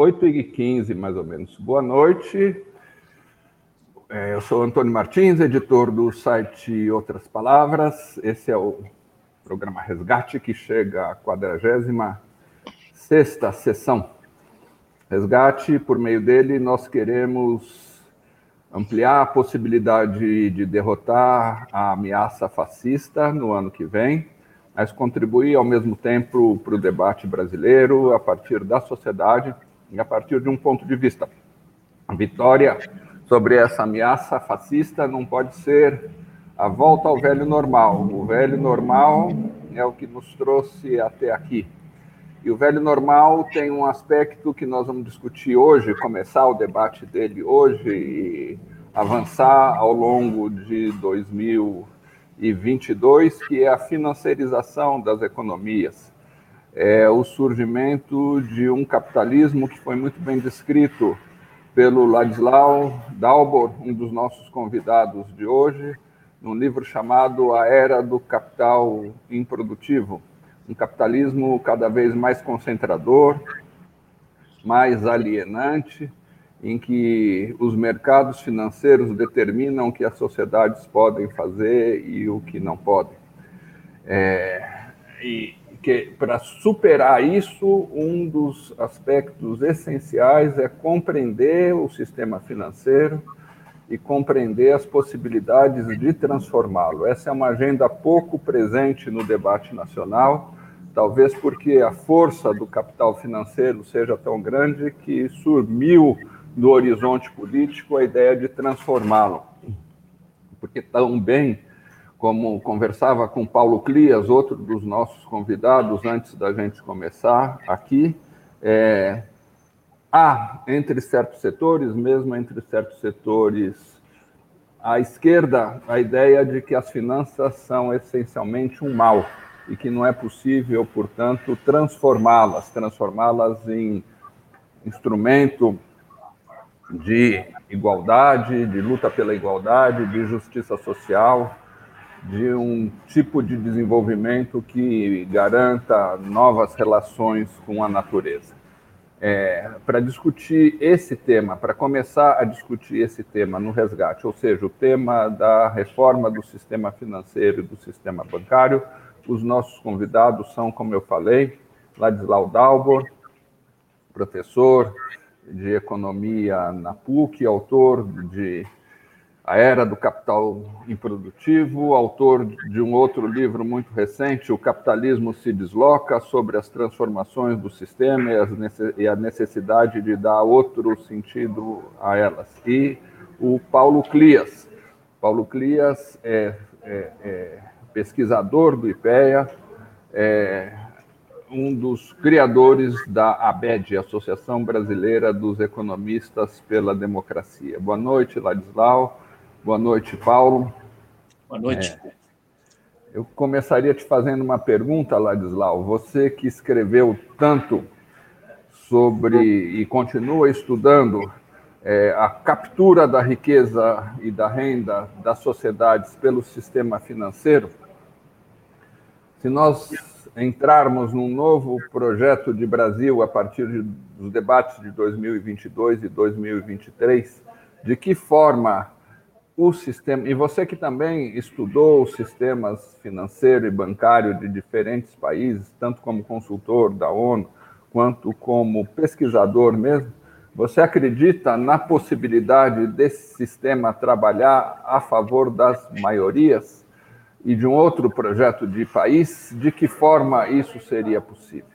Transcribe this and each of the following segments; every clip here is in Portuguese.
8h15, mais ou menos. Boa noite. É, eu sou Antônio Martins, editor do site Outras Palavras. Esse é o programa Resgate, que chega à 46 sessão. Resgate, por meio dele, nós queremos ampliar a possibilidade de derrotar a ameaça fascista no ano que vem mas contribuir ao mesmo tempo para o debate brasileiro a partir da sociedade e a partir de um ponto de vista. A vitória sobre essa ameaça fascista não pode ser a volta ao velho normal. O velho normal é o que nos trouxe até aqui. E o velho normal tem um aspecto que nós vamos discutir hoje, começar o debate dele hoje e avançar ao longo de 2000 e 22, que é a financiarização das economias. É o surgimento de um capitalismo que foi muito bem descrito pelo Ladislau Dalbor, um dos nossos convidados de hoje, num livro chamado A Era do Capital Improdutivo. Um capitalismo cada vez mais concentrador, mais alienante, em que os mercados financeiros determinam o que as sociedades podem fazer e o que não podem. É, e que para superar isso, um dos aspectos essenciais é compreender o sistema financeiro e compreender as possibilidades de transformá-lo. Essa é uma agenda pouco presente no debate nacional, talvez porque a força do capital financeiro seja tão grande que sumiu do horizonte político a ideia de transformá-lo. Porque tão bem como conversava com Paulo Clias, outro dos nossos convidados, antes da gente começar aqui, é, há entre certos setores, mesmo entre certos setores à esquerda, a ideia de que as finanças são essencialmente um mal e que não é possível, portanto, transformá-las, transformá-las em instrumento de igualdade, de luta pela igualdade, de justiça social, de um tipo de desenvolvimento que garanta novas relações com a natureza. É, para discutir esse tema, para começar a discutir esse tema no resgate, ou seja, o tema da reforma do sistema financeiro e do sistema bancário, os nossos convidados são, como eu falei, Ladislau Dalbor, professor, de Economia na PUC, autor de A Era do Capital Improdutivo, autor de um outro livro muito recente, O Capitalismo se Desloca, sobre as transformações do sistema e a necessidade de dar outro sentido a elas. E o Paulo Clias. Paulo Clias é, é, é pesquisador do IPEA, é, um dos criadores da ABED, Associação Brasileira dos Economistas pela Democracia. Boa noite, Ladislau. Boa noite, Paulo. Boa noite. É, eu começaria te fazendo uma pergunta, Ladislau. Você que escreveu tanto sobre e continua estudando é, a captura da riqueza e da renda das sociedades pelo sistema financeiro, se nós entrarmos num novo projeto de Brasil a partir de, dos debates de 2022 e 2023, de que forma o sistema, e você que também estudou os sistemas financeiro e bancário de diferentes países, tanto como consultor da ONU, quanto como pesquisador mesmo, você acredita na possibilidade desse sistema trabalhar a favor das maiorias? e de um outro projeto de país, de que forma isso seria possível?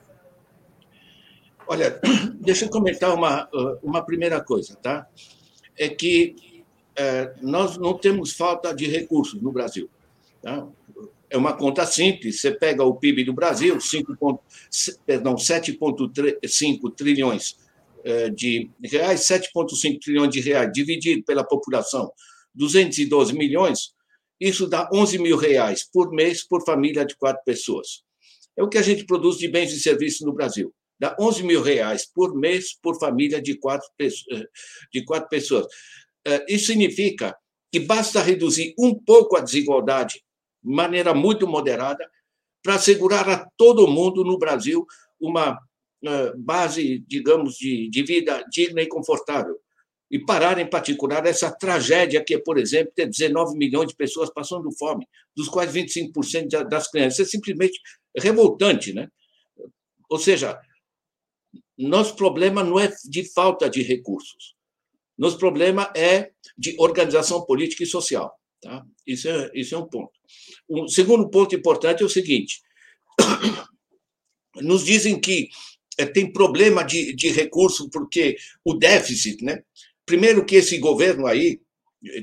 Olha, deixa eu comentar uma, uma primeira coisa, tá? É que é, nós não temos falta de recursos no Brasil. Tá? É uma conta simples, você pega o PIB do Brasil, 7,5 trilhões é, de reais, 7,5 trilhões de reais, dividido pela população, 212 milhões, isso dá 11 mil reais por mês por família de quatro pessoas. É o que a gente produz de bens e serviços no Brasil. Dá 11 mil reais por mês por família de quatro, eh, de quatro pessoas. Eh, isso significa que basta reduzir um pouco a desigualdade, de maneira muito moderada, para assegurar a todo mundo no Brasil uma, base, digamos, de, de vida digna e confortável. E parar, em particular, essa tragédia que é, por exemplo, ter 19 milhões de pessoas passando fome, dos quais 25% das crianças. Isso é simplesmente revoltante, né? Ou seja, nosso problema não é de falta de recursos. Nosso problema é de organização política e social. Tá? Isso, é, isso é um ponto. O segundo ponto importante é o seguinte: nos dizem que é, tem problema de, de recurso porque o déficit, né? Primeiro que esse governo aí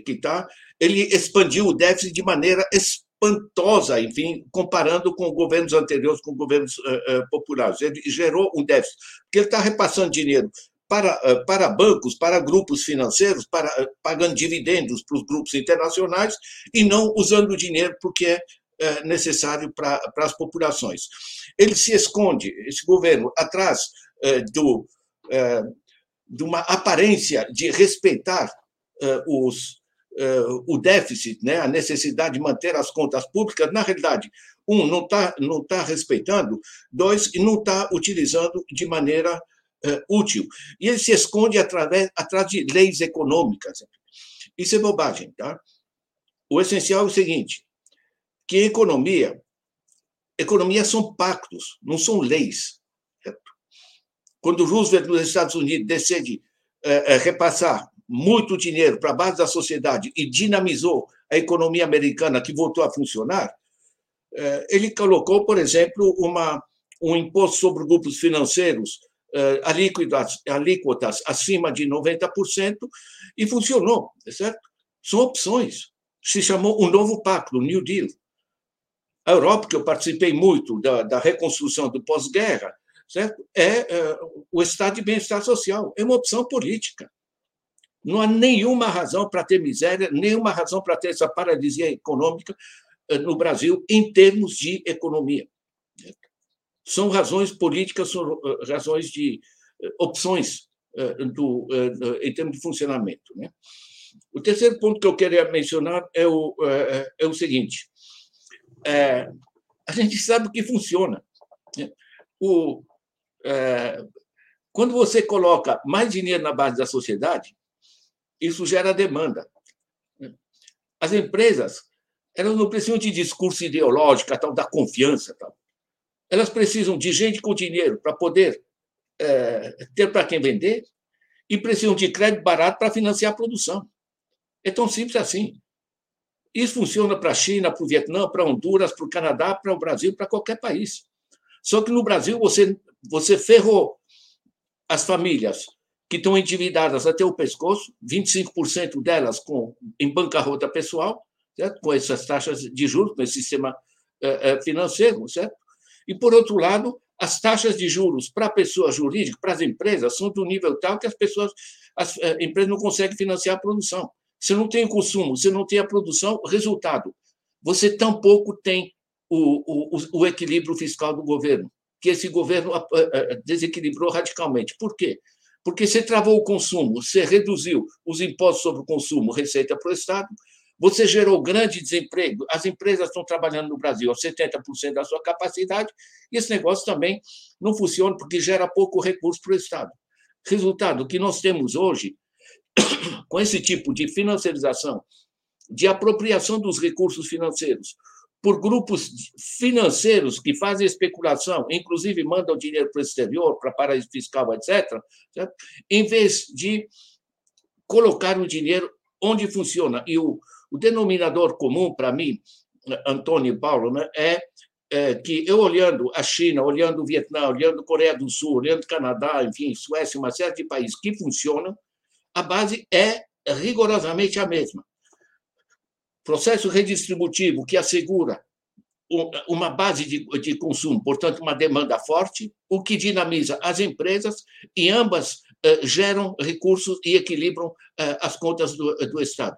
que está, ele expandiu o déficit de maneira espantosa, enfim, comparando com governos anteriores, com governos uh, uh, populares. Ele gerou um déficit, porque ele está repassando dinheiro para, uh, para bancos, para grupos financeiros, para, pagando dividendos para os grupos internacionais e não usando o dinheiro porque é necessário para, para as populações. Ele se esconde, esse governo, atrás do, de uma aparência de respeitar os o déficit, né, a necessidade de manter as contas públicas, na realidade, um, não está não tá respeitando, dois, não está utilizando de maneira útil. E ele se esconde através, atrás de leis econômicas. Isso é bobagem. Tá? O essencial é o seguinte, que economia, economia são pactos, não são leis. Certo? Quando Roosevelt, nos Estados Unidos, decide uh, repassar muito dinheiro para a base da sociedade e dinamizou a economia americana, que voltou a funcionar, eh, ele colocou, por exemplo, uma, um imposto sobre grupos financeiros eh, alíquotas, alíquotas acima de 90% e funcionou, certo? São opções. Se chamou um novo pacto, o New Deal. A Europa, que eu participei muito da, da reconstrução do pós-guerra, certo? É, é o estado de bem-estar social, é uma opção política. Não há nenhuma razão para ter miséria, nenhuma razão para ter essa paralisia econômica eh, no Brasil em termos de economia. São razões políticas, são eh, razões de eh, opções do, em termos de funcionamento. Né? O terceiro ponto que eu queria mencionar é o, é o seguinte: é, a gente sabe que funciona. Né? O, é, quando você coloca mais dinheiro na base da sociedade, isso gera demanda. As empresas elas não precisam de discurso ideológico, tal da confiança, tal. Elas precisam de gente com dinheiro para poder é, ter para quem vender e precisam de crédito barato para financiar a produção. É tão simples assim. Isso funciona para a China, para o Vietnã, para Honduras, para o Canadá, para o Brasil, para qualquer país. Só que no Brasil você, você ferrou as famílias que estão endividadas até o pescoço, 25% delas com, em bancarrota pessoal, certo? com essas taxas de juros, com esse sistema eh, eh, financeiro, certo? E, por outro lado, as taxas de juros para a pessoa jurídica, para as empresas, são do nível tal que as pessoas, as eh, empresas não conseguem financiar a produção. Você não tem consumo, você não tem a produção, resultado, você tampouco tem o, o, o equilíbrio fiscal do governo, que esse governo desequilibrou radicalmente. Por quê? Porque você travou o consumo, você reduziu os impostos sobre o consumo, receita para o Estado, você gerou grande desemprego. As empresas estão trabalhando no Brasil a 70% da sua capacidade, e esse negócio também não funciona porque gera pouco recurso para o Estado. Resultado, o que nós temos hoje, com esse tipo de financiarização, de apropriação dos recursos financeiros, por grupos financeiros que fazem especulação, inclusive mandam dinheiro para o exterior, para paraíso fiscal, etc., certo? em vez de colocar o dinheiro onde funciona. E o, o denominador comum para mim, Antônio e Paulo, né, é, é, que eu olhando a China, olhando o Vietnã, olhando a Coreia do Sul, olhando o Canadá, enfim, Suécia, uma série de países que funcionam, a base é rigorosamente a mesma processo redistributivo que assegura uma base de, de, consumo, portanto, uma demanda forte, o que dinamiza as empresas e ambas eh, geram recursos e equilibram eh, as contas do, do, Estado.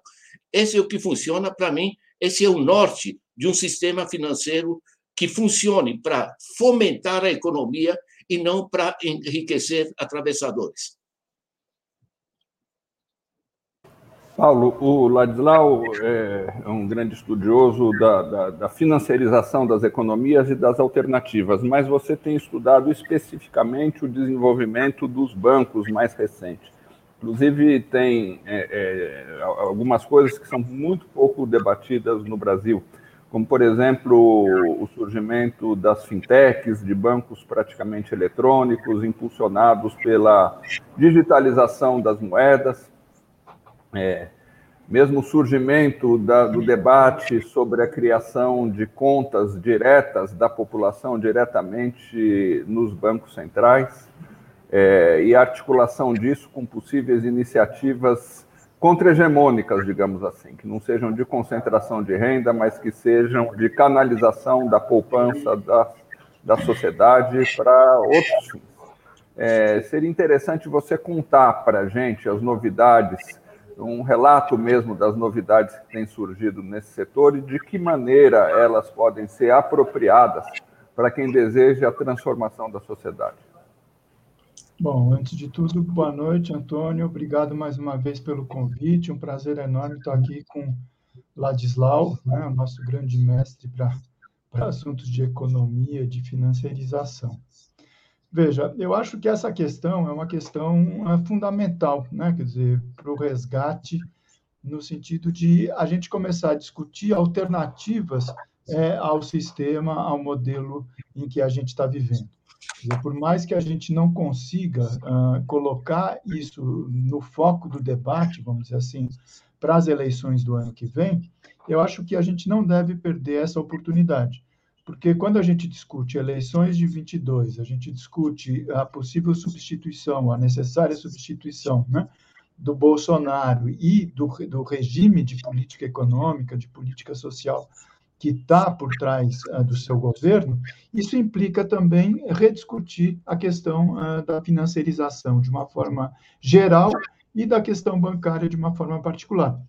Esse é o que funciona para mim, esse é o norte de um sistema financeiro que funcione para fomentar a economia e não para enriquecer atravessadores. Paulo, o Ladislau é um grande estudioso da, da, da, financiarização das economias e das alternativas, mas você tem estudado especificamente o desenvolvimento dos bancos mais recentes. Inclusive, tem é, é, algumas coisas que são muito pouco debatidas no Brasil, como, por exemplo, o surgimento das fintechs, de bancos praticamente eletrônicos, impulsionados pela digitalização das moedas. É, mesmo o surgimento da, do debate sobre a criação de contas diretas da população diretamente nos bancos centrais é, e articulação disso com possíveis iniciativas contra-hegemônicas, digamos assim, que não sejam de concentração de renda, mas que sejam de canalização da poupança da, da sociedade para outros fins. É, seria interessante você contar para a gente as novidades um relato mesmo das novidades que têm surgido nesse setor e de que maneira elas podem ser apropriadas para quem deseja a transformação da sociedade. Bom, antes de tudo, boa noite, Antônio. Obrigado mais uma vez pelo convite. Um prazer enorme estar aqui com Ladislau, né, o nosso grande mestre para assuntos de economia de financiarização. Veja, eu acho que essa questão é uma questão é, fundamental, né? quer dizer, para o resgate, no sentido de a gente começar a discutir alternativas é, ao sistema, ao modelo em que a gente está vivendo. Dizer, por mais que a gente não consiga uh, colocar isso no foco do debate, vamos dizer assim, para as eleições do ano que vem, eu acho que a gente não deve perder essa oportunidade. Porque quando a gente discute eleições de 22, a gente discute a possível substituição, a necessária substituição né, do Bolsonaro e do, do regime de política econômica, de política social que está por trás uh, do seu governo, isso implica também rediscutir a questão uh, da financiarização de uma forma geral e da questão bancária de uma forma particular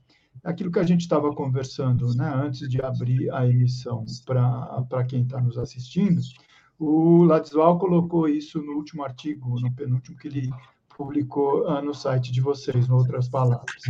aquilo que a gente estava conversando né, antes de abrir a emissão para quem está nos assistindo, o Ladislau colocou isso no último artigo, no penúltimo que ele publicou uh, no site de vocês, em outras palavras.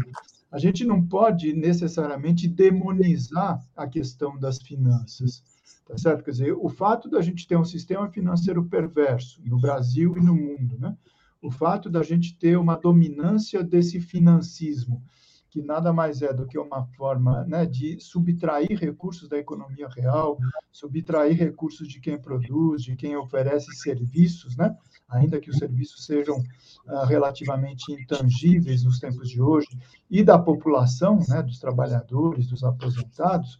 A gente não pode necessariamente demonizar a questão das finanças, tá certo? Quer dizer, o fato da gente ter um sistema financeiro perverso no Brasil e no mundo, né? O fato da gente ter uma dominância desse financismo, que nada mais é do que uma forma né, de subtrair recursos da economia real, subtrair recursos de quem produz, de quem oferece serviços, né, ainda que os serviços sejam uh, relativamente intangíveis nos tempos de hoje, e da população, né, dos trabalhadores, dos aposentados,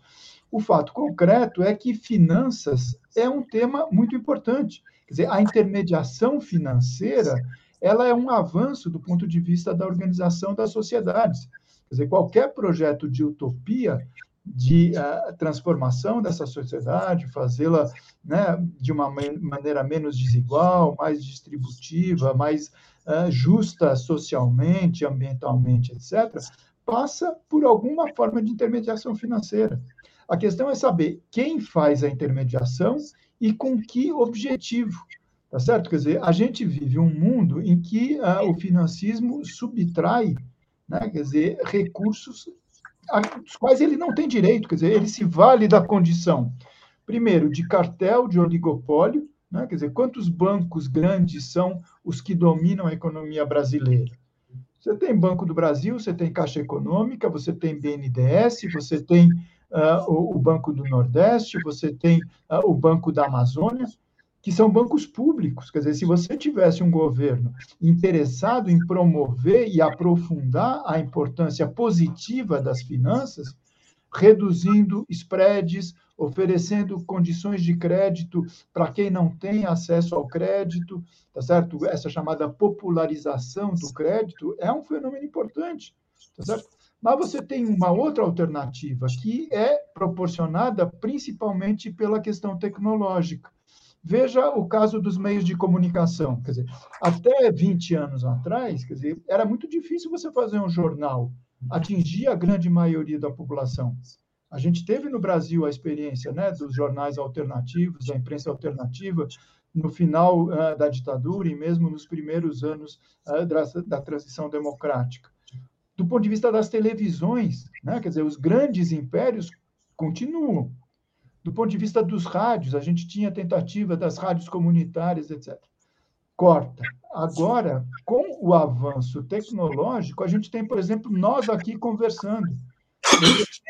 o fato concreto é que finanças é um tema muito importante. Quer dizer, a intermediação financeira ela é um avanço do ponto de vista da organização das sociedades. Quer dizer, qualquer projeto de utopia, de uh, transformação dessa sociedade, fazê-la né, de uma maneira menos desigual, mais distributiva, mais uh, justa socialmente, ambientalmente, etc., passa por alguma forma de intermediação financeira. A questão é saber quem faz a intermediação e com que objetivo. Tá certo? Quer dizer, a gente vive um mundo em que uh, o financismo subtrai né? quer dizer, recursos dos quais ele não tem direito, quer dizer, ele se vale da condição, primeiro, de cartel, de oligopólio, né? quer dizer, quantos bancos grandes são os que dominam a economia brasileira? Você tem Banco do Brasil, você tem Caixa Econômica, você tem BNDES, você tem uh, o, Banco do Nordeste, você tem uh, o Banco da Amazônia, que são bancos públicos. Quer dizer, se você tivesse um governo interessado em promover e aprofundar a importância positiva das finanças, reduzindo spreads, oferecendo condições de crédito para quem não tem acesso ao crédito, tá certo? Essa chamada popularização do crédito é um fenômeno importante, tá certo? Mas você tem uma outra alternativa que é proporcionada principalmente pela questão tecnológica. Veja o caso dos meios de comunicação. Quer dizer, até 20 anos atrás, quer dizer, era muito difícil você fazer um jornal atingir a grande maioria da população. A gente teve no Brasil a experiência né, dos jornais alternativos, da imprensa alternativa, no final uh, da ditadura e mesmo nos primeiros anos uh, da, da transição democrática. do ponto de vista das televisões, né? quer dizer, os grandes impérios continuam. Do ponto de vista dos rádios, a gente tinha tentativa das rádios comunitárias, etc. Corta. Agora, com o avanço tecnológico, a gente tem, por exemplo, nós aqui conversando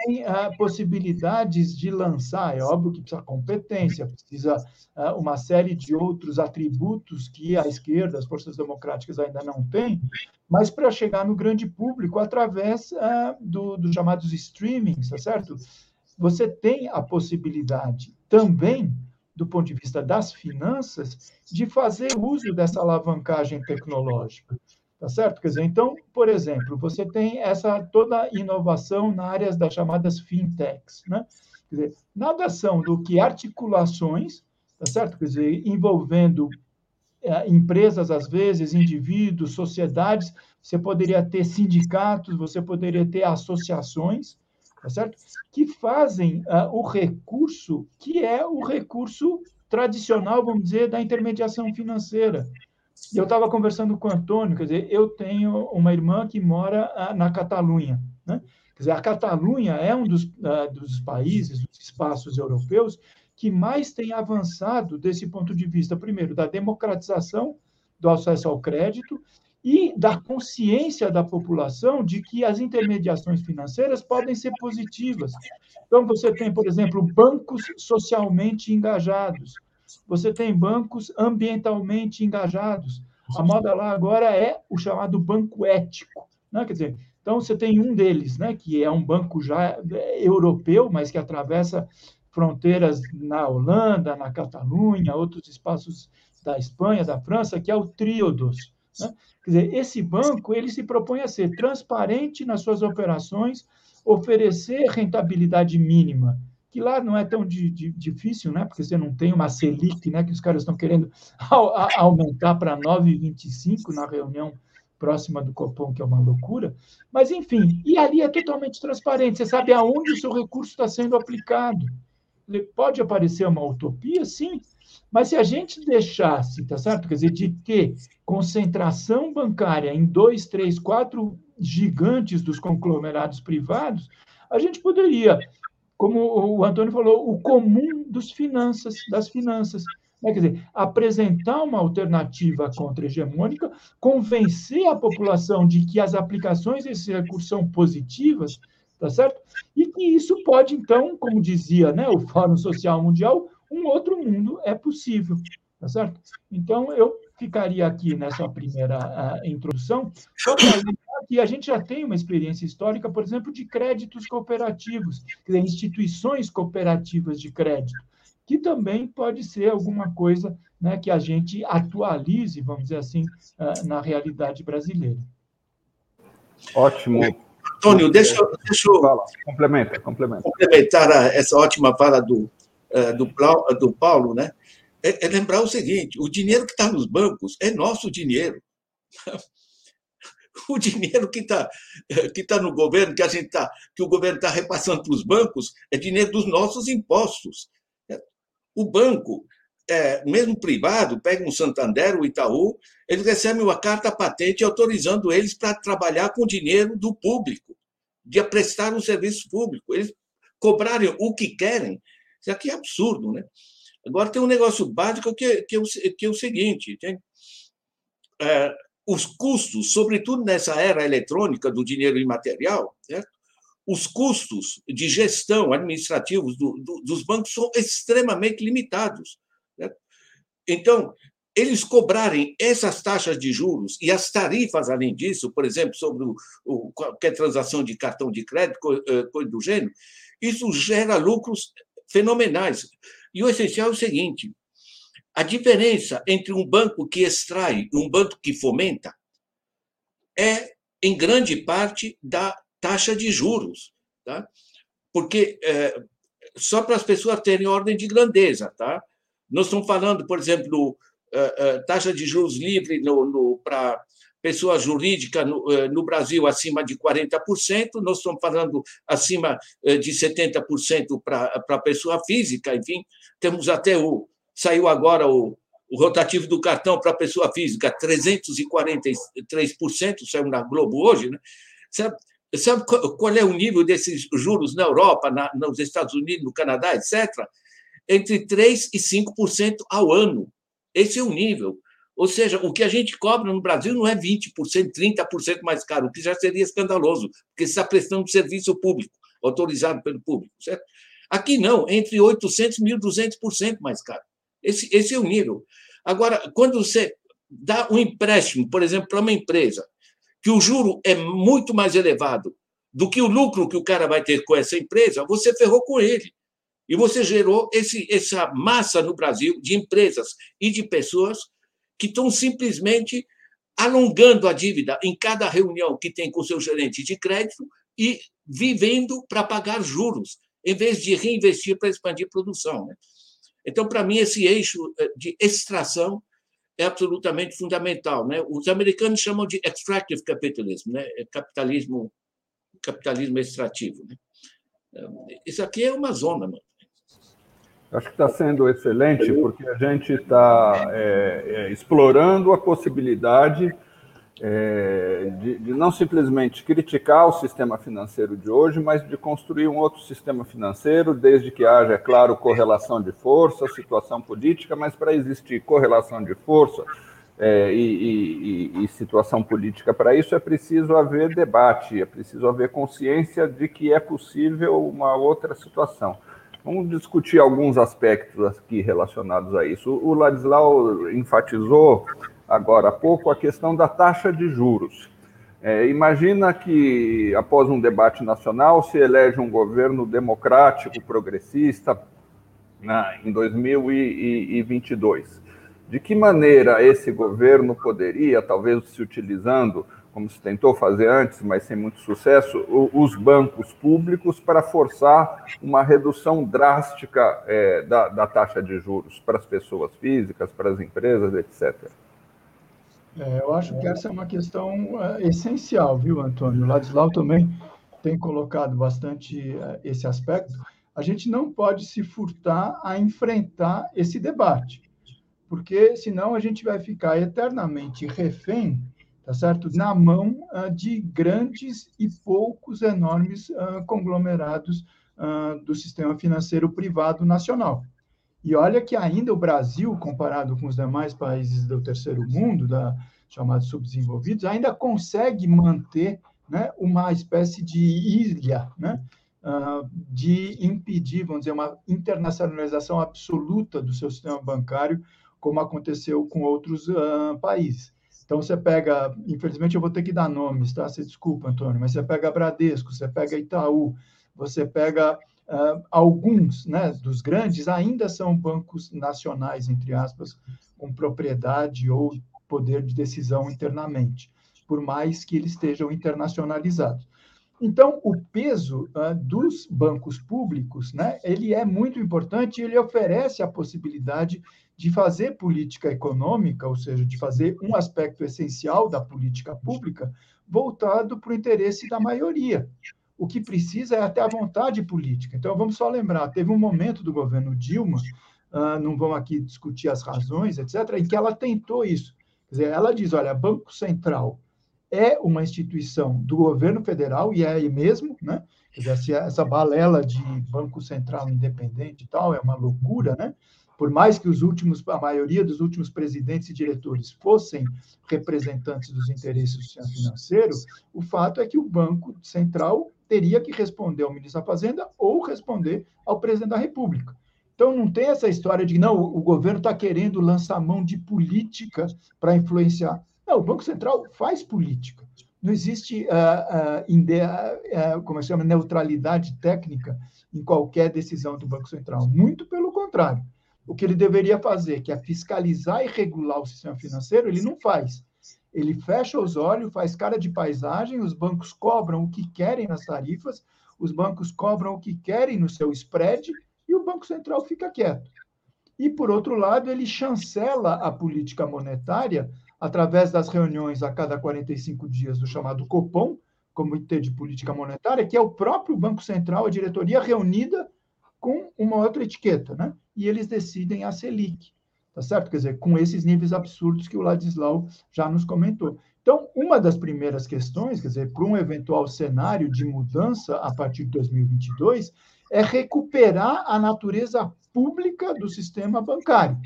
tem uh, possibilidades de lançar, é óbvio que precisa competência, precisa uh, uma série de outros atributos que a esquerda, as forças democráticas ainda não têm, mas para chegar no grande público através uh, do, dos chamados streamings, tá certo? Você tem a possibilidade também, do ponto de vista das finanças, de fazer uso dessa alavancagem tecnológica. Tá certo? Quer dizer, então, por exemplo, você tem essa toda inovação na área das chamadas fintechs, né? Quer dizer, nada são do que articulações, tá certo? Quer dizer, envolvendo é, empresas, às vezes, indivíduos, sociedades, você poderia ter sindicatos, você poderia ter associações, tá certo? Que fazem uh, o recurso, que é o recurso tradicional, vamos dizer, da intermediação financeira, eu estava conversando com o Antônio, quer dizer, eu tenho uma irmã que mora ah, na Catalunha, né? Quer dizer, a Catalunha é um dos, uh, dos países, dos espaços europeus que mais tem avançado desse ponto de vista, primeiro, da democratização do acesso ao crédito e da consciência da população de que as intermediações financeiras podem ser positivas. Então, você tem, por exemplo, bancos socialmente engajados, você tem bancos ambientalmente engajados. A moda lá agora é o chamado banco ético. Né? Quer dizer, então você tem um deles, né, que é um banco já europeu, mas que atravessa fronteiras na Holanda, na Catalunha, outros espaços da Espanha, da França, que é o Triodos. Né? Quer dizer, esse banco ele se propõe a ser transparente nas suas operações, oferecer rentabilidade mínima que lá não é tão di, di, difícil, né? Porque você não tem uma Selic, né? Que os caras estão querendo aumentar para 9,25 na reunião próxima do Copom, que é uma loucura. Mas, enfim, e ali é totalmente transparente. Você sabe aonde o seu recurso está sendo aplicado. Pode aparecer uma utopia, sim, mas se a gente deixasse, tá certo? Quer dizer, de ter concentração bancária em dois, três, quatro gigantes dos conglomerados privados, a gente poderia como o Antônio falou, o comum dos finanças, das finanças. Né? Quer dizer, apresentar uma alternativa contra-hegemônica, convencer a população de que as aplicações desses recursos são positivas, tá certo? E que isso pode, então, como dizia né, o Fórum Social Mundial, um outro mundo é possível, tá certo? Então, eu ficaria aqui nessa primeira uh, introdução, só para que a gente já tem uma experiência histórica, por exemplo, de créditos cooperativos, dizer, instituições cooperativas de crédito, que também pode ser alguma coisa né, que a gente atualize, vamos dizer assim, ah, na realidade brasileira. Ótimo. Antônio, deixa, deixa eu Fala. complementa, complementa. complementar essa ótima fala do, do, do Paulo, né? É, é lembrar o seguinte: o dinheiro que está nos bancos é nosso dinheiro. o dinheiro que está que tá no governo, que a gente tá, que o governo está repassando para os bancos, é dinheiro dos nossos impostos. O banco, é, mesmo privado, pega um Santander, o Itaú, eles recebem uma carta patente autorizando eles para trabalhar com dinheiro do público, de prestar um serviço público. Eles cobrarem o que querem. Isso aqui é absurdo, né? Agora tem um negócio básico que, que, é, o, que é o seguinte: é, os custos, sobretudo nessa era eletrônica do dinheiro imaterial, certo? os custos de gestão administrativos do, do, dos bancos são extremamente limitados. Certo? Então, eles cobrarem essas taxas de juros e as tarifas, além disso, por exemplo, sobre o, o, qualquer transação de cartão de crédito, eh, coisa do gênero, isso gera lucros fenomenais. E o essencial é o seguinte: a diferença entre um banco que extrai e um banco que fomenta é, em grande parte, da taxa de juros. Tá? Porque, é, só para as pessoas terem ordem de grandeza, tá? nós estamos falando, por exemplo, é, é, taxa de juros livre no, no para pessoa jurídica no, é, no, Brasil acima de 40%, nós estamos falando acima de 70% para a pessoa física, enfim, temos até o, Saiu agora o, o rotativo do cartão para a pessoa física, 343%, saiu na Globo hoje, né? Sabe, sabe qual é o nível desses juros na Europa, na, nos Estados Unidos, no Canadá, etc.? Entre 3% e 5% ao ano. Esse é o nível. Ou seja, o que a gente cobra no Brasil não é 20%, 30% mais caro, o que já seria escandaloso, porque está prestando serviço público, autorizado pelo público, certo? Aqui não, entre 800% e 1.200% mais caro. Esse, esse é o nível. Agora, quando você dá um empréstimo, por exemplo, para uma empresa, que o juro é muito mais elevado do que o lucro que o cara vai ter com essa empresa, você ferrou com ele. E você gerou esse, essa massa no Brasil de empresas e de pessoas que estão simplesmente alongando a dívida em cada reunião que tem com seu gerente de crédito e vivendo para pagar juros, em vez de reinvestir para expandir produção. Né? Então, para mim, esse eixo eh, de extração é absolutamente fundamental. Né? Os americanos chamam de extractive capitalism, né? É capitalismo, capitalismo extrativo. Né? Isso aqui é uma zona, mano. Acho que está sendo excelente, porque a gente está é, é, explorando a possibilidade é, de, de, não simplesmente criticar o sistema financeiro de hoje, mas de construir um outro sistema financeiro, desde que haja, é claro, correlação de força, situação política, mas para existir correlação de força é, e, e, e situação política para isso é preciso haver debate, é preciso haver consciência de que é possível uma outra situação. Vamos discutir alguns aspectos aqui relacionados a isso. O Ladislau enfatizou agora há pouco a questão da taxa de juros. É, imagina que, após um debate nacional, se elege um governo democrático, progressista, né, em 2022. De que maneira esse governo poderia, talvez se utilizando como se tentou fazer antes, mas sem muito sucesso, os bancos públicos para forçar uma redução drástica é, da, da, taxa de juros para as pessoas físicas, para as empresas, etc. É, eu acho que essa é uma questão é, essencial, viu, Antônio? O Ladislau também tem colocado bastante é, esse aspecto. A gente não pode se furtar a enfrentar esse debate, porque senão a gente vai ficar eternamente refém tá certo? Na mão uh, de grandes e poucos enormes uh, conglomerados uh, do sistema financeiro privado nacional. E olha que ainda o Brasil, comparado com os demais países do terceiro mundo, da, chamados subdesenvolvidos, ainda consegue manter né, uma espécie de ilha, né, de impedir, vamos dizer, uma internacionalização absoluta do seu sistema bancário, como aconteceu com outros países. Então, você pega, infelizmente eu vou ter que dar nomes, tá? Você desculpa, Antônio, mas você pega Bradesco, você pega Itaú, você pega uh, alguns né, dos grandes, ainda são bancos nacionais, entre aspas, com propriedade ou poder de decisão internamente, por mais que eles estejam internacionalizados. Então, o peso uh, dos bancos públicos, né, ele é muito importante e ele oferece a possibilidade de fazer política econômica, ou seja, de fazer um aspecto essencial da política pública voltado para o interesse da maioria. O que precisa é até a vontade política. Então, vamos só lembrar: teve um momento do governo Dilma, uh, não vamos aqui discutir as razões, etc., em que ela tentou isso. Quer dizer, ela diz: olha, Banco Central é uma instituição do governo federal, e é aí mesmo, né? Quer dizer, essa balela de Banco Central independente e tal é uma loucura, né? Por mais que os últimos, a maioria dos últimos presidentes e diretores fossem representantes dos interesses do sistema financeiro, o fato é que o Banco Central teria que responder ao ministro da Fazenda ou responder ao presidente da República. Então, não tem essa história de não, o governo está querendo lançar mão de política para influenciar. Não, o Banco Central faz política. Não existe, uh, uh, uh, como se chama, neutralidade técnica em qualquer decisão do Banco Central. Muito pelo contrário o que ele deveria fazer, que é fiscalizar e regular o sistema financeiro, ele não faz. Ele fecha os olhos, faz cara de paisagem, os bancos cobram o que querem nas tarifas, os bancos cobram o que querem no seu spread e o Banco Central fica quieto. E, por outro lado, ele chancela a política monetária através das reuniões a cada 45 dias do chamado Copom, Comitê de Política Monetária, que é o próprio Banco Central, a diretoria reunida com uma outra etiqueta, né? E eles decidem a Selic. tá certo? Quer dizer, com esses níveis absurdos que o Ladislau já nos comentou. Então, uma das primeiras questões, quer dizer, para um eventual cenário de mudança a partir de 2022, é recuperar a natureza pública do sistema bancário.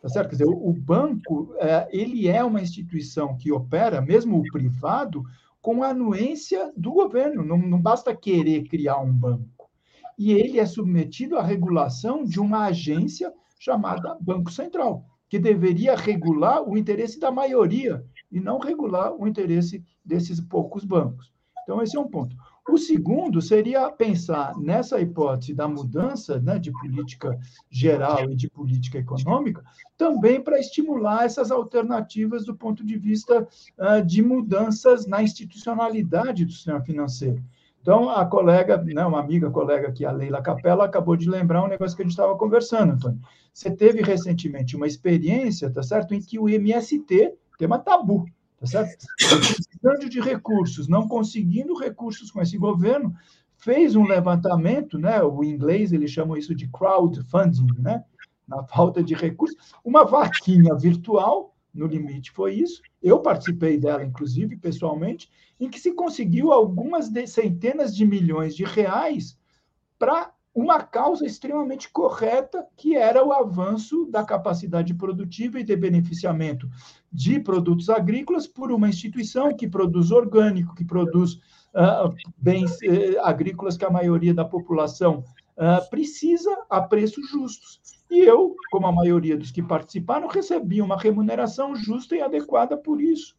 Tá certo? Quer dizer, o banco, é, ele é uma instituição que opera, mesmo o privado, com a anuência do governo. Não, não basta querer criar um banco. E ele é submetido à regulação de uma agência chamada Banco Central, que deveria regular o interesse da maioria e não regular o interesse desses poucos bancos. Então, esse é um ponto. O segundo seria pensar nessa hipótese da mudança né, de política geral e de política econômica, também para estimular essas alternativas do ponto de vista uh, de mudanças na institucionalidade do sistema financeiro. Então, a colega, né, uma amiga colega aqui, a Leila Capella, acabou de lembrar um negócio que a gente estava conversando, Antônio. Você teve recentemente uma experiência, tá certo, em que o MST, tema tabu, tá certo? Precisando de recursos, não conseguindo recursos com esse governo, fez um levantamento, né? O inglês ele chama isso de crowdfunding, né? Na falta de recursos, uma vaquinha virtual, no limite foi isso. Eu participei dela, inclusive, pessoalmente, em que se conseguiu algumas de, centenas de milhões de reais para uma causa extremamente correta, que era o avanço da capacidade produtiva e de beneficiamento de produtos agrícolas por uma instituição que produz orgânico, que produz uh, bens uh, agrícolas que a maioria da população uh, precisa a preços justos. E eu, como a maioria dos que participaram, recebi uma remuneração justa e adequada por isso.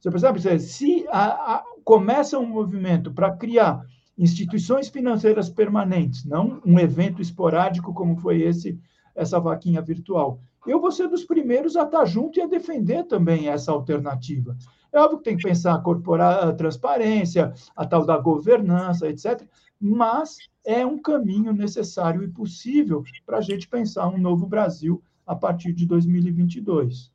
Você percebe? Se a, a, começa um movimento para criar instituições financeiras permanentes, não um evento esporádico como foi esse essa vaquinha virtual. Eu vou ser dos primeiros a estar junto e a defender também essa alternativa. É óbvio que tem que pensar a corporar a transparência, a tal da governança, etc. Mas é um caminho necessário e possível para a gente pensar um novo Brasil a partir de 2022.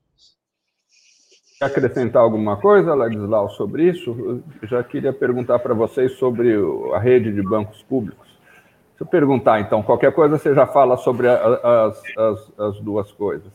Quer acrescentar alguma coisa, Ladislau, sobre isso? Eu já queria perguntar para vocês sobre a rede de bancos públicos. Se eu perguntar, então, qualquer coisa você já fala sobre as, as, as duas coisas.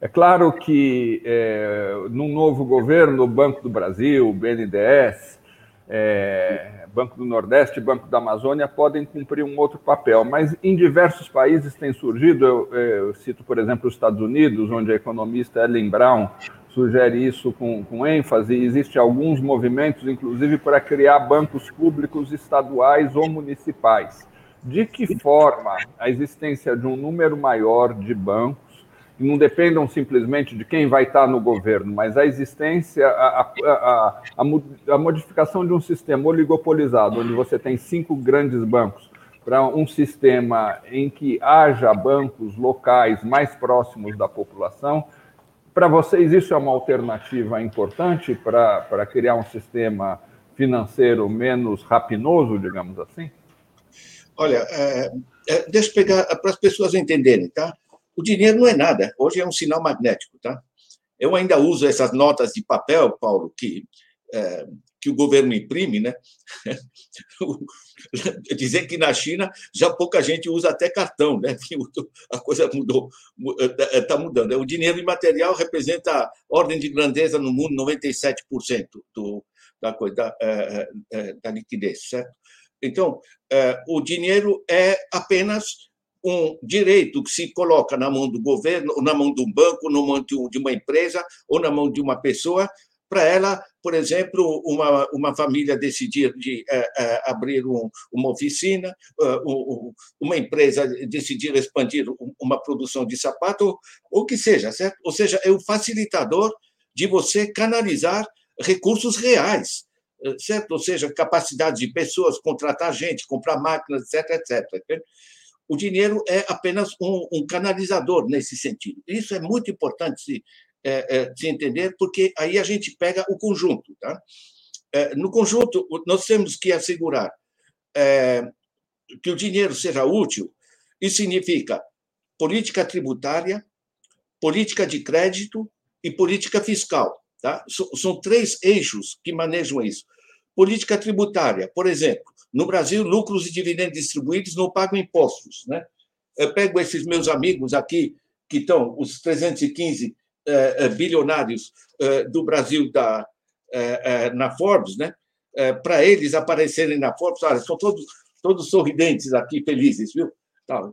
É claro que é, num novo governo, o Banco do Brasil, o BNDES, é, Banco do Nordeste, Banco da Amazônia podem cumprir um outro papel, mas em diversos países tem surgido, eu, eu cito, por exemplo, os Estados Unidos, onde a economista Ellen Brown sugere isso com, com ênfase, e existem alguns movimentos, inclusive, para criar bancos públicos estaduais ou municipais. De que forma a existência de um número maior de bancos, não dependam simplesmente de quem vai estar no governo, mas a existência, a, a, a, a modificação de um sistema oligopolizado, onde você tem cinco grandes bancos, para um sistema em que haja bancos locais mais próximos da população, para vocês, isso é uma alternativa importante para criar um sistema financeiro menos rapinoso, digamos assim? Olha, é, é, deixa eu pegar para as pessoas entenderem, tá? O dinheiro não é nada, hoje é um sinal magnético, tá? Eu ainda uso essas notas de papel, Paulo, que é, que o governo imprime, né? Dizer que na China já pouca gente usa até cartão, né? A coisa mudou, está mudando. O dinheiro imaterial representa ordem de grandeza no mundo 97% do, da, coisa, da, é, é, da liquidez, certo? Então, é, o dinheiro é apenas um direito que se coloca na mão do governo, ou na mão de um banco, na mão de uma empresa, ou na mão de uma pessoa, para ela, por exemplo, uma, uma família decidir de é, abrir um, uma oficina, uh, uma empresa decidir expandir uma produção de sapato, ou que seja, certo? Ou seja, é o facilitador de você canalizar recursos reais, certo? Ou seja, capacidade de pessoas, contratar gente, comprar máquinas, etc, etc. O dinheiro é apenas um, um canalizador nesse sentido. Isso é muito importante se é, é, se entender, porque aí a gente pega o conjunto. Tá? É, no conjunto, nós temos que assegurar é, que o dinheiro seja útil, isso significa política tributária, política de crédito e política fiscal. Tá? São três eixos que manejam isso. Política tributária, por exemplo, no Brasil, lucros e dividendos distribuídos não pagam impostos. Né? Eu pego esses meus amigos aqui que estão os 315 uh, bilionários uh, do Brasil da, na Forbes, né? para eles aparecerem na Forbes, olha, são todos, todos sorridentes aqui, felizes, viu? Tá,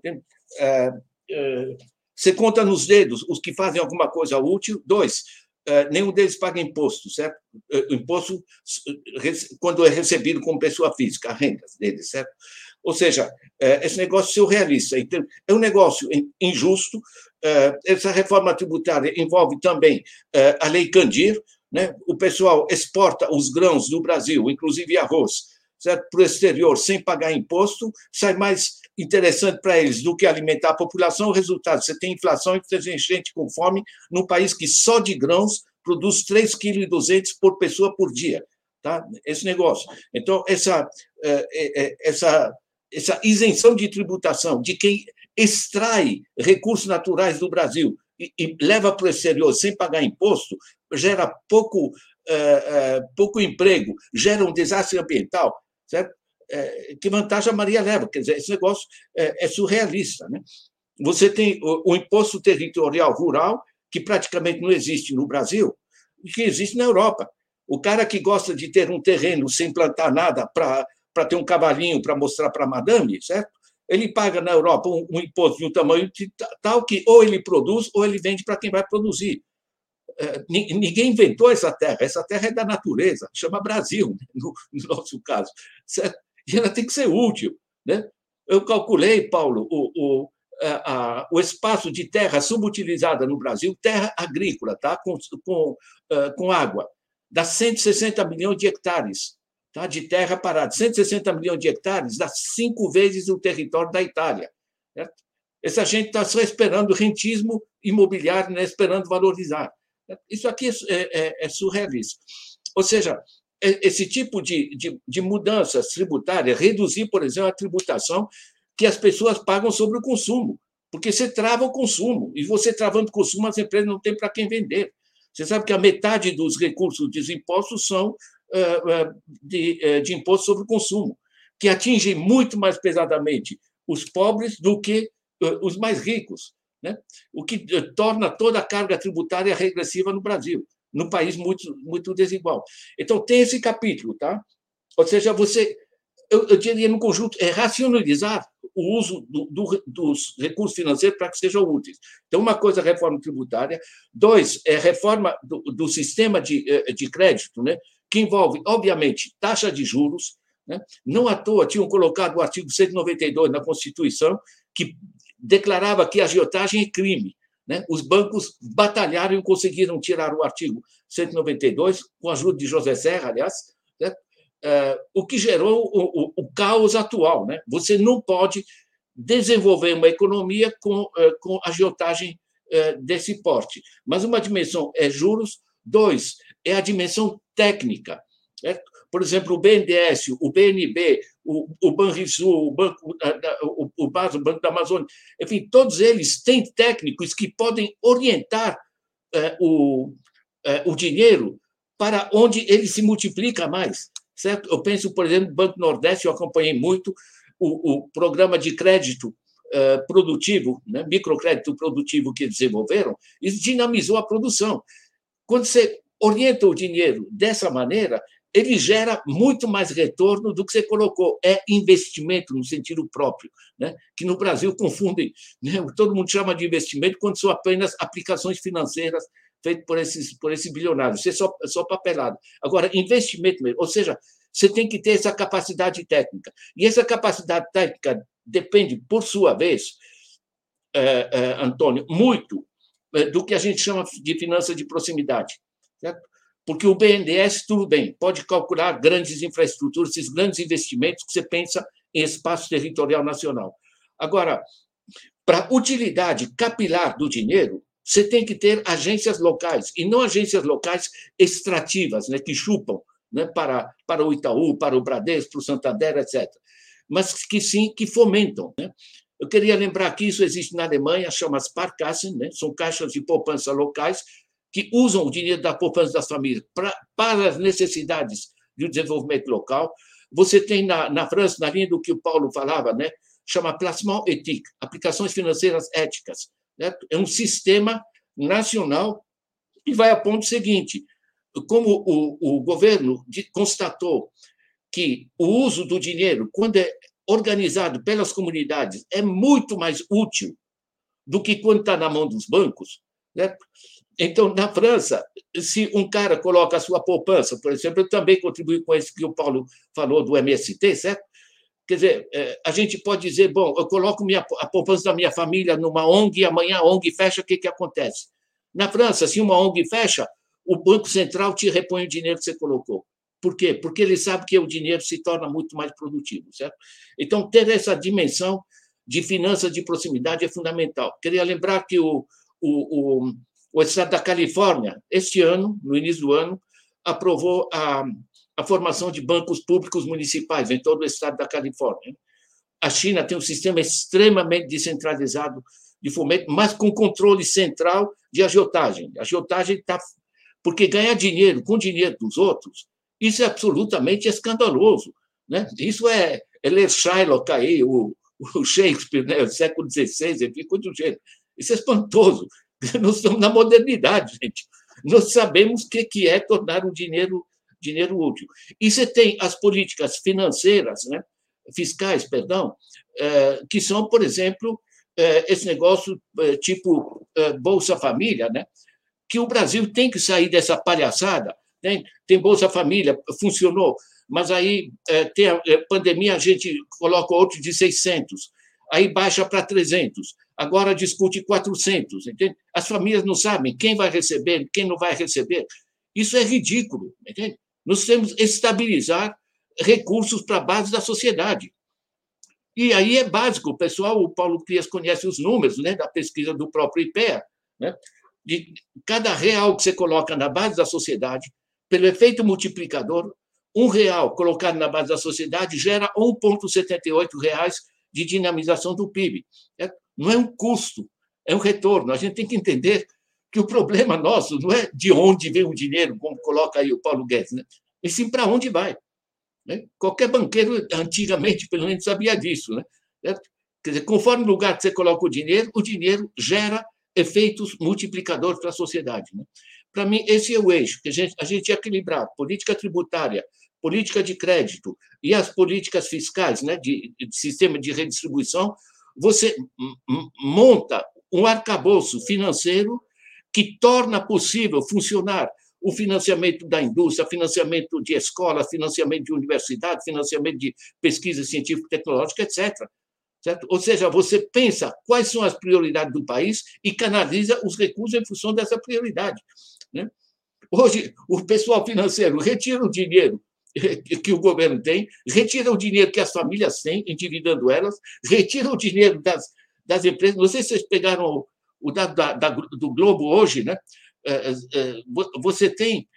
você conta nos dedos os que fazem alguma coisa útil. Dois, nenhum deles paga imposto, certo? Imposto quando é recebido como pessoa física, a renda deles, certo? Ou seja, esse negócio surrealista. Então, é um negócio injusto. Essa reforma tributária envolve também a Lei Candir. Né? O pessoal exporta os grãos do Brasil, inclusive arroz, para o exterior sem pagar imposto, sai mais interessante para eles do que alimentar a população. O resultado, você tem inflação e você tem gente com fome num país que só de grãos produz 3,2 kg por pessoa por dia. Tá? Esse negócio. Então, essa, essa essa isenção de tributação de quem extrai recursos naturais do Brasil e, e leva para o exterior sem pagar imposto, gera pouco, uh, uh, pouco emprego, gera um desastre ambiental, certo? Uh, que vantagem a Maria leva? Quer dizer, esse negócio é surrealista. Né? Você tem o, o imposto territorial rural, que praticamente não existe no Brasil, e que existe na Europa. O cara que gosta de ter um terreno sem plantar nada para ter um cavalinho para mostrar para a madame, certo? Ele paga na Europa um, um, imposto de um tamanho tal que ou ele produz ou ele vende para quem vai produzir. É, ninguém inventou essa terra, essa terra é da natureza, chama Brasil, né, no, no nosso caso. Certo? E ela tem que ser útil. Né? Eu calculei, Paulo, o, o, a, o espaço de terra subutilizada no Brasil, terra agrícola, tá? com, com, uh, com água, dá 160 milhões de hectares tá, de terra parada. 160 milhões de hectares dá cinco vezes o território da Itália. Certo? Essa gente está só esperando rentismo imobiliário, né, esperando valorizar. Isso aqui é, é, é surrealista. Ou seja, é, esse tipo de, de, de mudanças tributárias, reduzir, por exemplo, a tributação que as pessoas pagam sobre o consumo, porque você trava o consumo, e você travando o consumo, as empresas não têm para quem vender. Você sabe que a metade dos recursos dos impostos são eh, eh, de, eh, de imposto sobre o consumo, que atinge muito mais pesadamente os pobres do que os mais ricos, né? o que torna toda a carga tributária regressiva no Brasil, num país muito, muito desigual. Então, tem esse capítulo, tá? Ou seja, você, eu, eu diria no conjunto, é racionalizar o uso do, do, dos recursos financeiros para que sejam úteis. Então, uma coisa é reforma tributária, dois, é reforma do, do sistema de, de crédito, né? que envolve, obviamente, taxa de juros. Né? Não à toa tinham colocado o artigo 192 na Constituição, que declarava que agiotagem é crime. Né? Os bancos batalharam e conseguiram tirar o artigo 192, com a ajuda de José Serra, aliás, né? uh, o que gerou o, o, o, caos atual. Né? Você não pode desenvolver uma economia com, uh, com agiotagem uh, desse porte. Mas uma dimensão é juros, dois é a dimensão técnica. Certo? Por exemplo, o BNDES, o BNB, o, o Banrisul, o Banco, o, o BAS, o Banco da Amazônia, enfim, todos eles têm técnicos que podem orientar é, o, é, o dinheiro para onde ele se multiplica mais. Certo? Eu penso, por exemplo, no Banco Nordeste, eu acompanhei muito o, o programa de crédito é, produtivo, né, microcrédito produtivo que desenvolveram, isso dinamizou a produção. Quando você orienta o dinheiro dessa maneira, ele gera muito mais retorno do que você colocou. É investimento no sentido próprio, né? que no Brasil confundem. Né? Todo mundo chama de investimento quando são apenas aplicações financeiras feitas por esses, por esse bilionário. Isso é só, é só papelado. Agora, investimento mesmo, ou seja, você tem que ter essa capacidade técnica. E essa capacidade técnica depende, por sua vez, é, é, Antônio, muito é, do que a gente chama de finança de proximidade. Certo? Porque o BNDES, tudo bem, pode calcular grandes infraestruturas, esses grandes investimentos que você pensa em espaço territorial nacional. Agora, para utilidade capilar do dinheiro, você tem que ter agências locais, e não agências locais extrativas, né, que chupam né, para, para o Itaú, para o Bradesco, para o Santander, etc. Mas que sim, que fomentam. Né? Eu queria lembrar que isso existe na Alemanha, chama Sparkassen, né? são caixas de poupança locais que usam o dinheiro da poupança das famílias pra, para as necessidades do desenvolvimento local. Você tem na, na França, na linha do que o Paulo falava, né, chama placement éthique, aplicações financeiras éticas. Né? É um sistema nacional e vai a ponto seguinte: como o, o governo constatou que o uso do dinheiro, quando é organizado pelas comunidades, é muito mais útil do que quando está na mão dos bancos. Né? Então, na França, se um cara coloca a sua poupança, por exemplo, eu também contribuí com isso que o Paulo falou do MST, certo? Quer dizer, é, a gente pode dizer, bom, eu coloco minha, a poupança da minha família numa ONG, amanhã a ONG fecha, o que, que acontece? Na França, se uma ONG fecha, o Banco Central te repõe o dinheiro que você colocou. Por quê? Porque ele sabe que o dinheiro se torna muito mais produtivo, certo? Então, ter essa dimensão de finanças de proximidade é fundamental. Queria lembrar que o, o, o, o Estado da Califórnia, este ano, no início do ano, aprovou a, a formação de bancos públicos municipais em todo o estado da Califórnia. A China tem um sistema extremamente descentralizado de fomento, mas com controle central de agiotagem. A agiotagem está. Porque ganhar dinheiro com dinheiro dos outros, isso é absolutamente escandaloso. Né? Isso é, é ler Shylock aí, o, o Shakespeare, né? o século XVI, enfim, coisa do gênero. Isso é espantoso. Nós estamos na modernidade, gente. Nós sabemos o que é tornar o dinheiro dinheiro útil. E você tem as políticas financeiras, né, fiscais, perdão, é, que são, por exemplo, é, esse negócio é, tipo Bolsa Família, né, que o Brasil tem que sair dessa palhaçada. Tem, tem Bolsa Família, funcionou, mas aí tem a pandemia, a gente coloca outro de 600, aí baixa para 300, agora discute 400, entende? As famílias não sabem quem vai receber, quem não vai receber. Isso é ridículo, entende? Nós temos que estabilizar recursos para a base da sociedade. E aí é básico, o pessoal, o Paulo Crias conhece os números né, da pesquisa do próprio IPEA, né, de cada real que você coloca na base da sociedade, pelo efeito multiplicador, um real colocado na base da sociedade gera 1,78 reais de dinamização do PIB. É, não é um custo, é um retorno. A gente tem que entender que o problema nosso não é de onde vem o dinheiro, como coloca aí o Paulo Guedes, né? e sim para onde vai. Né? Qualquer banqueiro, antigamente, pelo menos, sabia disso. Né? Quer dizer, conforme o lugar que você coloca o dinheiro, o dinheiro gera efeitos multiplicadores para a sociedade. Né? Para mim, esse é o eixo, que a gente, a gente equilibrar política tributária, política de crédito e as políticas fiscais, né, de, de sistema de redistribuição, você monta um arcabouço financeiro que torna possível funcionar o financiamento da indústria, financiamento de escolas, financiamento de universidade, financiamento de pesquisa científico-tecnológica, etc. Certo? Ou seja, você pensa quais são as prioridades do país e canaliza os recursos em função dessa prioridade. Né? Hoje, o pessoal financeiro retira o dinheiro que o governo tem, retira o dinheiro que as famílias têm, endividando elas, retira o dinheiro das, das empresas. Não sei se vocês pegaram o dado da, da, do Globo hoje, né? É, é, é, você tem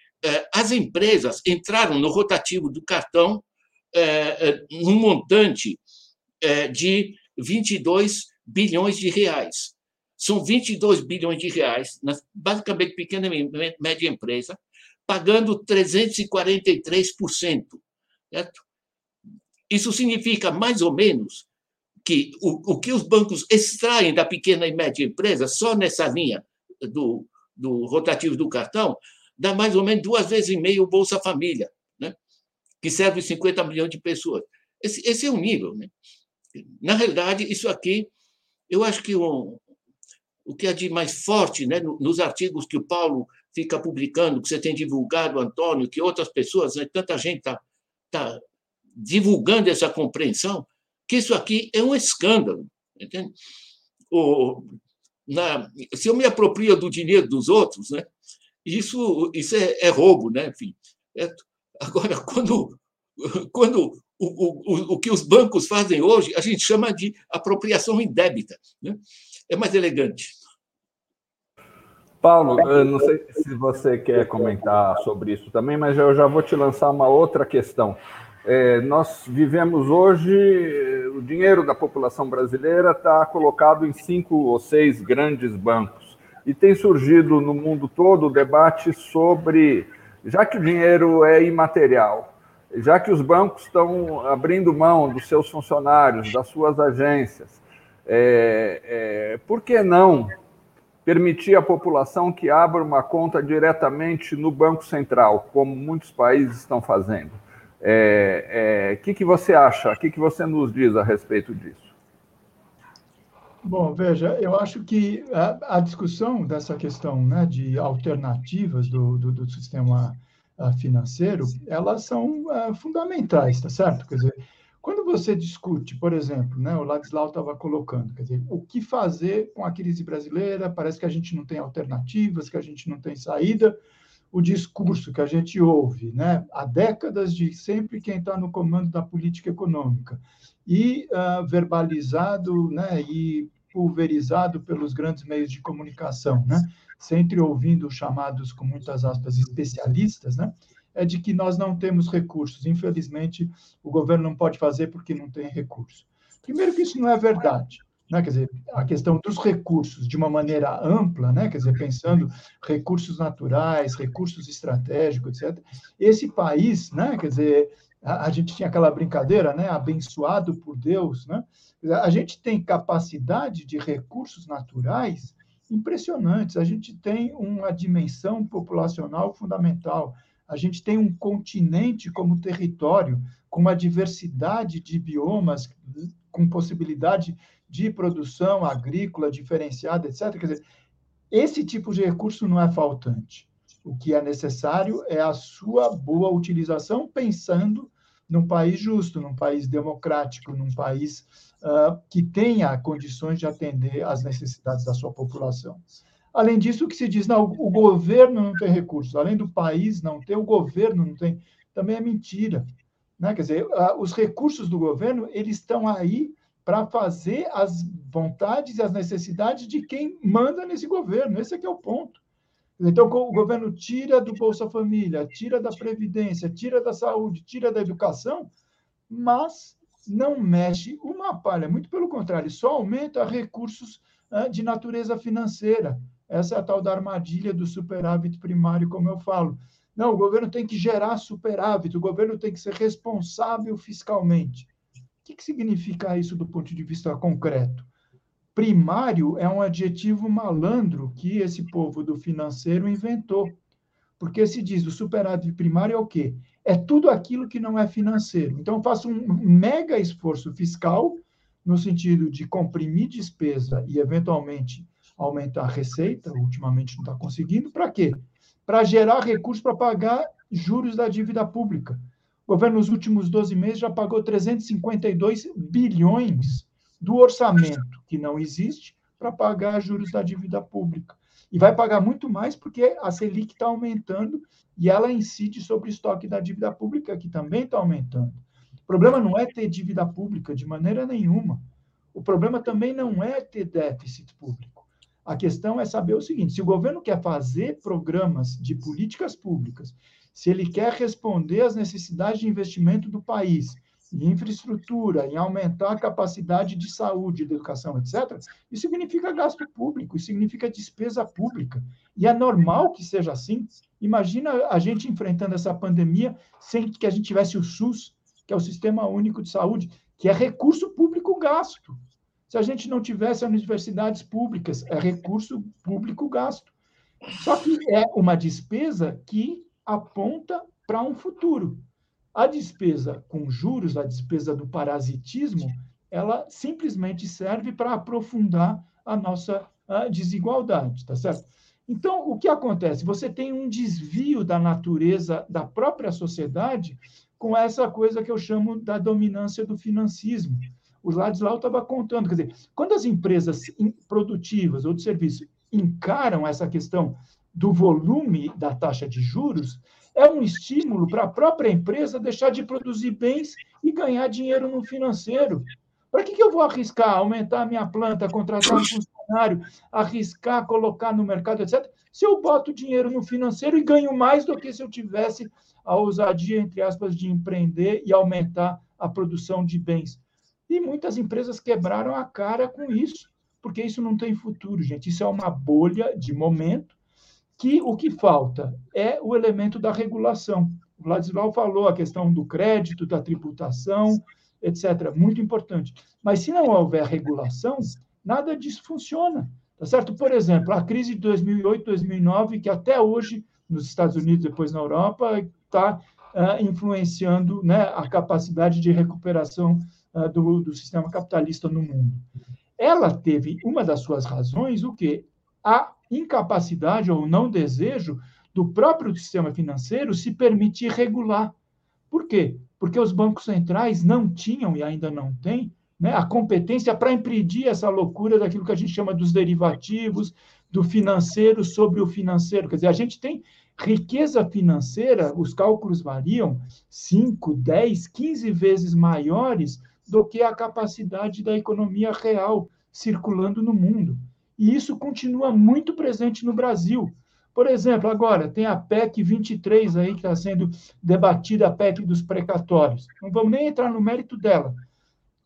as empresas entraram no rotativo do cartão num montante de 22 bilhões de reais. São 22 bilhões de reais, basicamente pequena e média empresa, pagando 343%. Certo? Isso significa, mais ou menos, que o, o que os bancos extraem da pequena e média empresa, só nessa linha do, do rotativo do cartão, dá mais ou menos duas vezes e meio o Bolsa Família, né? que serve 50 milhões de pessoas. Esse, esse é o nível. Né? Na realidade, isso aqui, eu acho que um, o que é de mais forte né, nos artigos que o Paulo fica publicando, que você tem divulgado, Antônio, que outras pessoas, né, tanta gente está tá divulgando essa compreensão, que isso aqui é um escândalo. Entende? O, na, se eu me aproprio do dinheiro dos outros, né, isso, isso é, é roubo, né? Enfim, é, agora, quando, quando o, o, o que os bancos fazem hoje, a gente chama de apropriação indébita. Né? É mais elegante. Paulo, eu não sei se você quer comentar sobre isso também, mas eu já vou te lançar uma outra questão. É, nós vivemos hoje, o dinheiro da população brasileira está colocado em cinco ou seis grandes bancos. E tem surgido no mundo todo o debate sobre, já que o dinheiro é imaterial, já que os bancos estão abrindo mão dos seus funcionários, das suas agências, é, é, por que não permitir à população que abra uma conta diretamente no Banco Central, como muitos países estão fazendo. O é, é, que, que você acha? O que, que você nos diz a respeito disso? Bom, veja, eu acho que a, a discussão dessa questão né, de alternativas do, do, do sistema uh, financeiro, elas são uh, fundamentais, tá certo? Quer dizer, quando você discute, por exemplo, né, o Ladislau estava colocando, quer dizer, o que fazer com a crise brasileira? Parece que a gente não tem alternativas, que a gente não tem saída. O discurso que a gente ouve né, há décadas de sempre quem está no comando da política econômica e uh, verbalizado né, e pulverizado pelos grandes meios de comunicação, né, sempre ouvindo chamados, com muitas aspas, especialistas, né, é de que nós não temos recursos. Infelizmente, o governo não pode fazer porque não tem recurso. Primeiro que isso não é verdade. Né? Quer dizer, a questão dos recursos de uma maneira ampla, né? quer dizer, pensando recursos naturais, recursos estratégicos, etc. Esse país, né? quer dizer, a, a gente tinha aquela brincadeira, né? abençoado por Deus, né? a gente tem capacidade de recursos naturais impressionantes, a gente tem uma dimensão populacional fundamental, a gente tem um continente como território, com uma diversidade de biomas, com possibilidade de produção agrícola diferenciada, etc. Quer dizer, esse tipo de recurso não é faltante. O que é necessário é a sua boa utilização, pensando num país justo, num país democrático, num país uh, que tenha condições de atender às necessidades da sua população. Além disso, o que se diz, não, o governo não tem recursos, além do país não ter, o governo não tem, também é mentira. Né? Quer dizer, os recursos do governo, eles estão aí para fazer as vontades e as necessidades de quem manda nesse governo. Esse é que é o ponto. Então, o governo tira do Bolsa Família, tira da Previdência, tira da saúde, tira da educação, mas não mexe uma palha. Muito pelo contrário, só aumenta recursos de natureza financeira. Essa é a tal da armadilha do superávit primário, como eu falo. Não, o governo tem que gerar superávit, o governo tem que ser responsável fiscalmente. O que, que significa isso do ponto de vista concreto? Primário é um adjetivo malandro que esse povo do financeiro inventou. Porque se diz o superávit primário é o quê? É tudo aquilo que não é financeiro. Então, eu faço um mega esforço fiscal, no sentido de comprimir despesa e, eventualmente, aumentar a receita, ultimamente não está conseguindo, para quê? Para gerar recursos para pagar juros da dívida pública. O governo, nos últimos 12 meses, já pagou 352 bilhões do orçamento, que não existe, para pagar juros da dívida pública. E vai pagar muito mais porque a Selic está aumentando e ela incide sobre o estoque da dívida pública, que também está aumentando. O problema não é ter dívida pública de maneira nenhuma. O problema também não é ter déficit público. A questão é saber o seguinte: se o governo quer fazer programas de políticas públicas, se ele quer responder às necessidades de investimento do país, em infraestrutura, em aumentar a capacidade de saúde, de educação, etc., isso significa gasto público, isso significa despesa pública. E é normal que seja assim. Imagina a gente enfrentando essa pandemia sem que a gente tivesse o SUS, que é o Sistema Único de Saúde, que é recurso público gasto. Se a gente não tivesse universidades públicas, é recurso público gasto. Só que é uma despesa que aponta para um futuro. A despesa com juros, a despesa do parasitismo, ela simplesmente serve para aprofundar a nossa a desigualdade, tá certo? Então, o que acontece? Você tem um desvio da natureza da própria sociedade com essa coisa que eu chamo da dominância do financismo o Ladislau estava contando. Quer dizer, quando as empresas produtivas ou de serviço encaram essa questão do volume da taxa de juros, é um estímulo para a própria empresa deixar de produzir bens e ganhar dinheiro no financeiro. Para que, que eu vou arriscar aumentar a minha planta, contratar um funcionário, arriscar colocar no mercado, etc., se eu boto dinheiro no financeiro e ganho mais do que se eu tivesse a ousadia, entre aspas, de empreender e aumentar a produção de bens? E muitas empresas quebraram a cara com isso, porque isso não tem futuro, gente. Isso é uma bolha de momento que o que falta é o elemento da regulação. O Ladislau falou a questão do crédito, da tributação, etc. Muito importante. Mas se não houver regulação, nada disso funciona. Tá certo? Por exemplo, a crise de 2008, 2009, que até hoje, nos Estados Unidos, depois na Europa, está uh, influenciando né, a capacidade de recuperação uh, do, do sistema capitalista no mundo. Ela teve uma das suas razões, o que? A incapacidade ou não desejo do próprio sistema financeiro se permitir regular. Por quê? Porque os bancos centrais não tinham e ainda não têm né, a competência para impedir essa loucura daquilo que a gente chama dos derivativos, do financeiro sobre o financeiro. Quer dizer, a gente tem riqueza financeira, os cálculos variam 5, 10, 15 vezes maiores do que a capacidade da economia real circulando no mundo. E isso continua muito presente no Brasil. Por exemplo, agora tem a PEC 23 aí que está sendo debatida, a PEC dos precatórios. Não vamos nem entrar no mérito dela.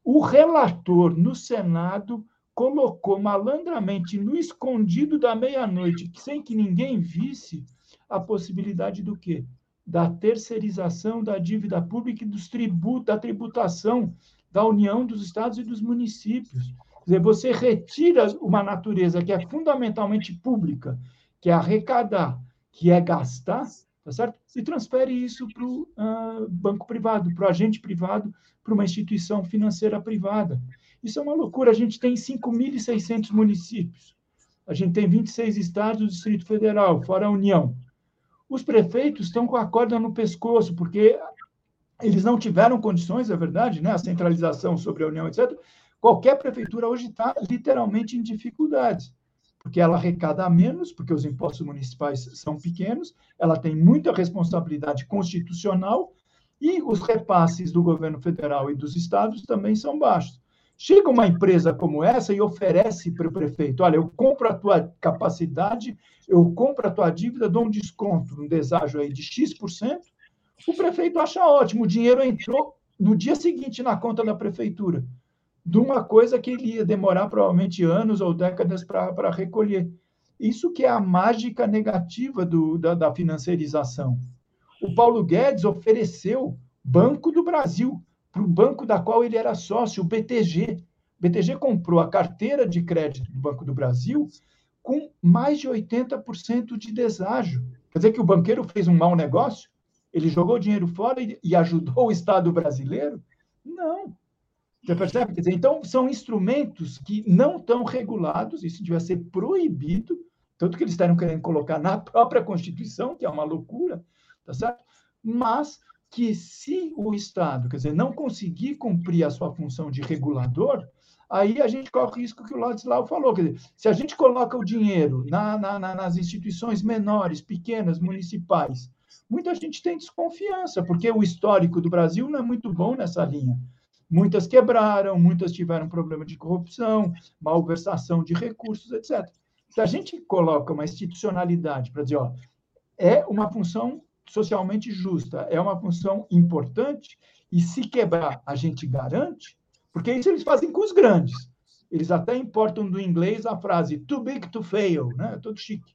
O relator no Senado colocou malandramente no escondido da meia-noite, sem que ninguém visse, a possibilidade do quê? Da terceirização da dívida pública e dos tributos, da tributação da União dos Estados e dos municípios. Quer dizer, você retira uma natureza que é fundamentalmente pública que é arrecadar, que é gastar, tá certo? E transfere isso para o uh, banco privado, para o agente privado, para uma instituição financeira privada. Isso é uma loucura. A gente tem 5.600 municípios. A gente tem 26 estados do Distrito Federal, fora a União. Os prefeitos estão com a corda no pescoço, porque eles não tiveram condições, é verdade, né? a centralização sobre a União, etc. Qualquer prefeitura hoje está literalmente em dificuldades porque ela arrecada menos, porque os impostos municipais são pequenos, ela tem muita responsabilidade constitucional e os repasses do governo federal e dos estados também são baixos. Chega uma empresa como essa e oferece para o prefeito: olha, eu compro a tua capacidade, eu compro a tua dívida, dou um desconto, um deságio aí de X%. O prefeito acha ótimo, o dinheiro entrou no dia seguinte na conta da prefeitura de uma coisa que ele ia demorar provavelmente anos ou décadas para recolher. Isso que é a mágica negativa do, da, da financiarização. O Paulo Guedes ofereceu Banco do Brasil para o banco da qual ele era sócio, o BTG. O BTG comprou a carteira de crédito do Banco do Brasil com mais de 80% de deságio. Quer dizer que o banqueiro fez um mau negócio? Ele jogou dinheiro fora e, e ajudou o Estado brasileiro? Não. Você percebe? Quer dizer, então, são instrumentos que não estão regulados, isso devia ser proibido, tanto que eles estão querendo colocar na própria Constituição, que é uma loucura, tá certo? Mas que se o Estado, quer dizer, não conseguir cumprir a sua função de regulador, aí a gente corre o risco que o Ladislau falou, quer dizer, se a gente coloca o dinheiro na, na, nas instituições menores, pequenas, municipais, muita gente tem desconfiança, porque o histórico do Brasil não é muito bom nessa linha. Muitas quebraram, muitas tiveram problema de corrupção, malversação de recursos, etc. Se a gente coloca uma institucionalidade para dizer, ó, é uma função socialmente justa, é uma função importante, e se quebrar, a gente garante, porque isso eles fazem com os grandes. Eles até importam do inglês a frase too big to fail, né? Todo chique.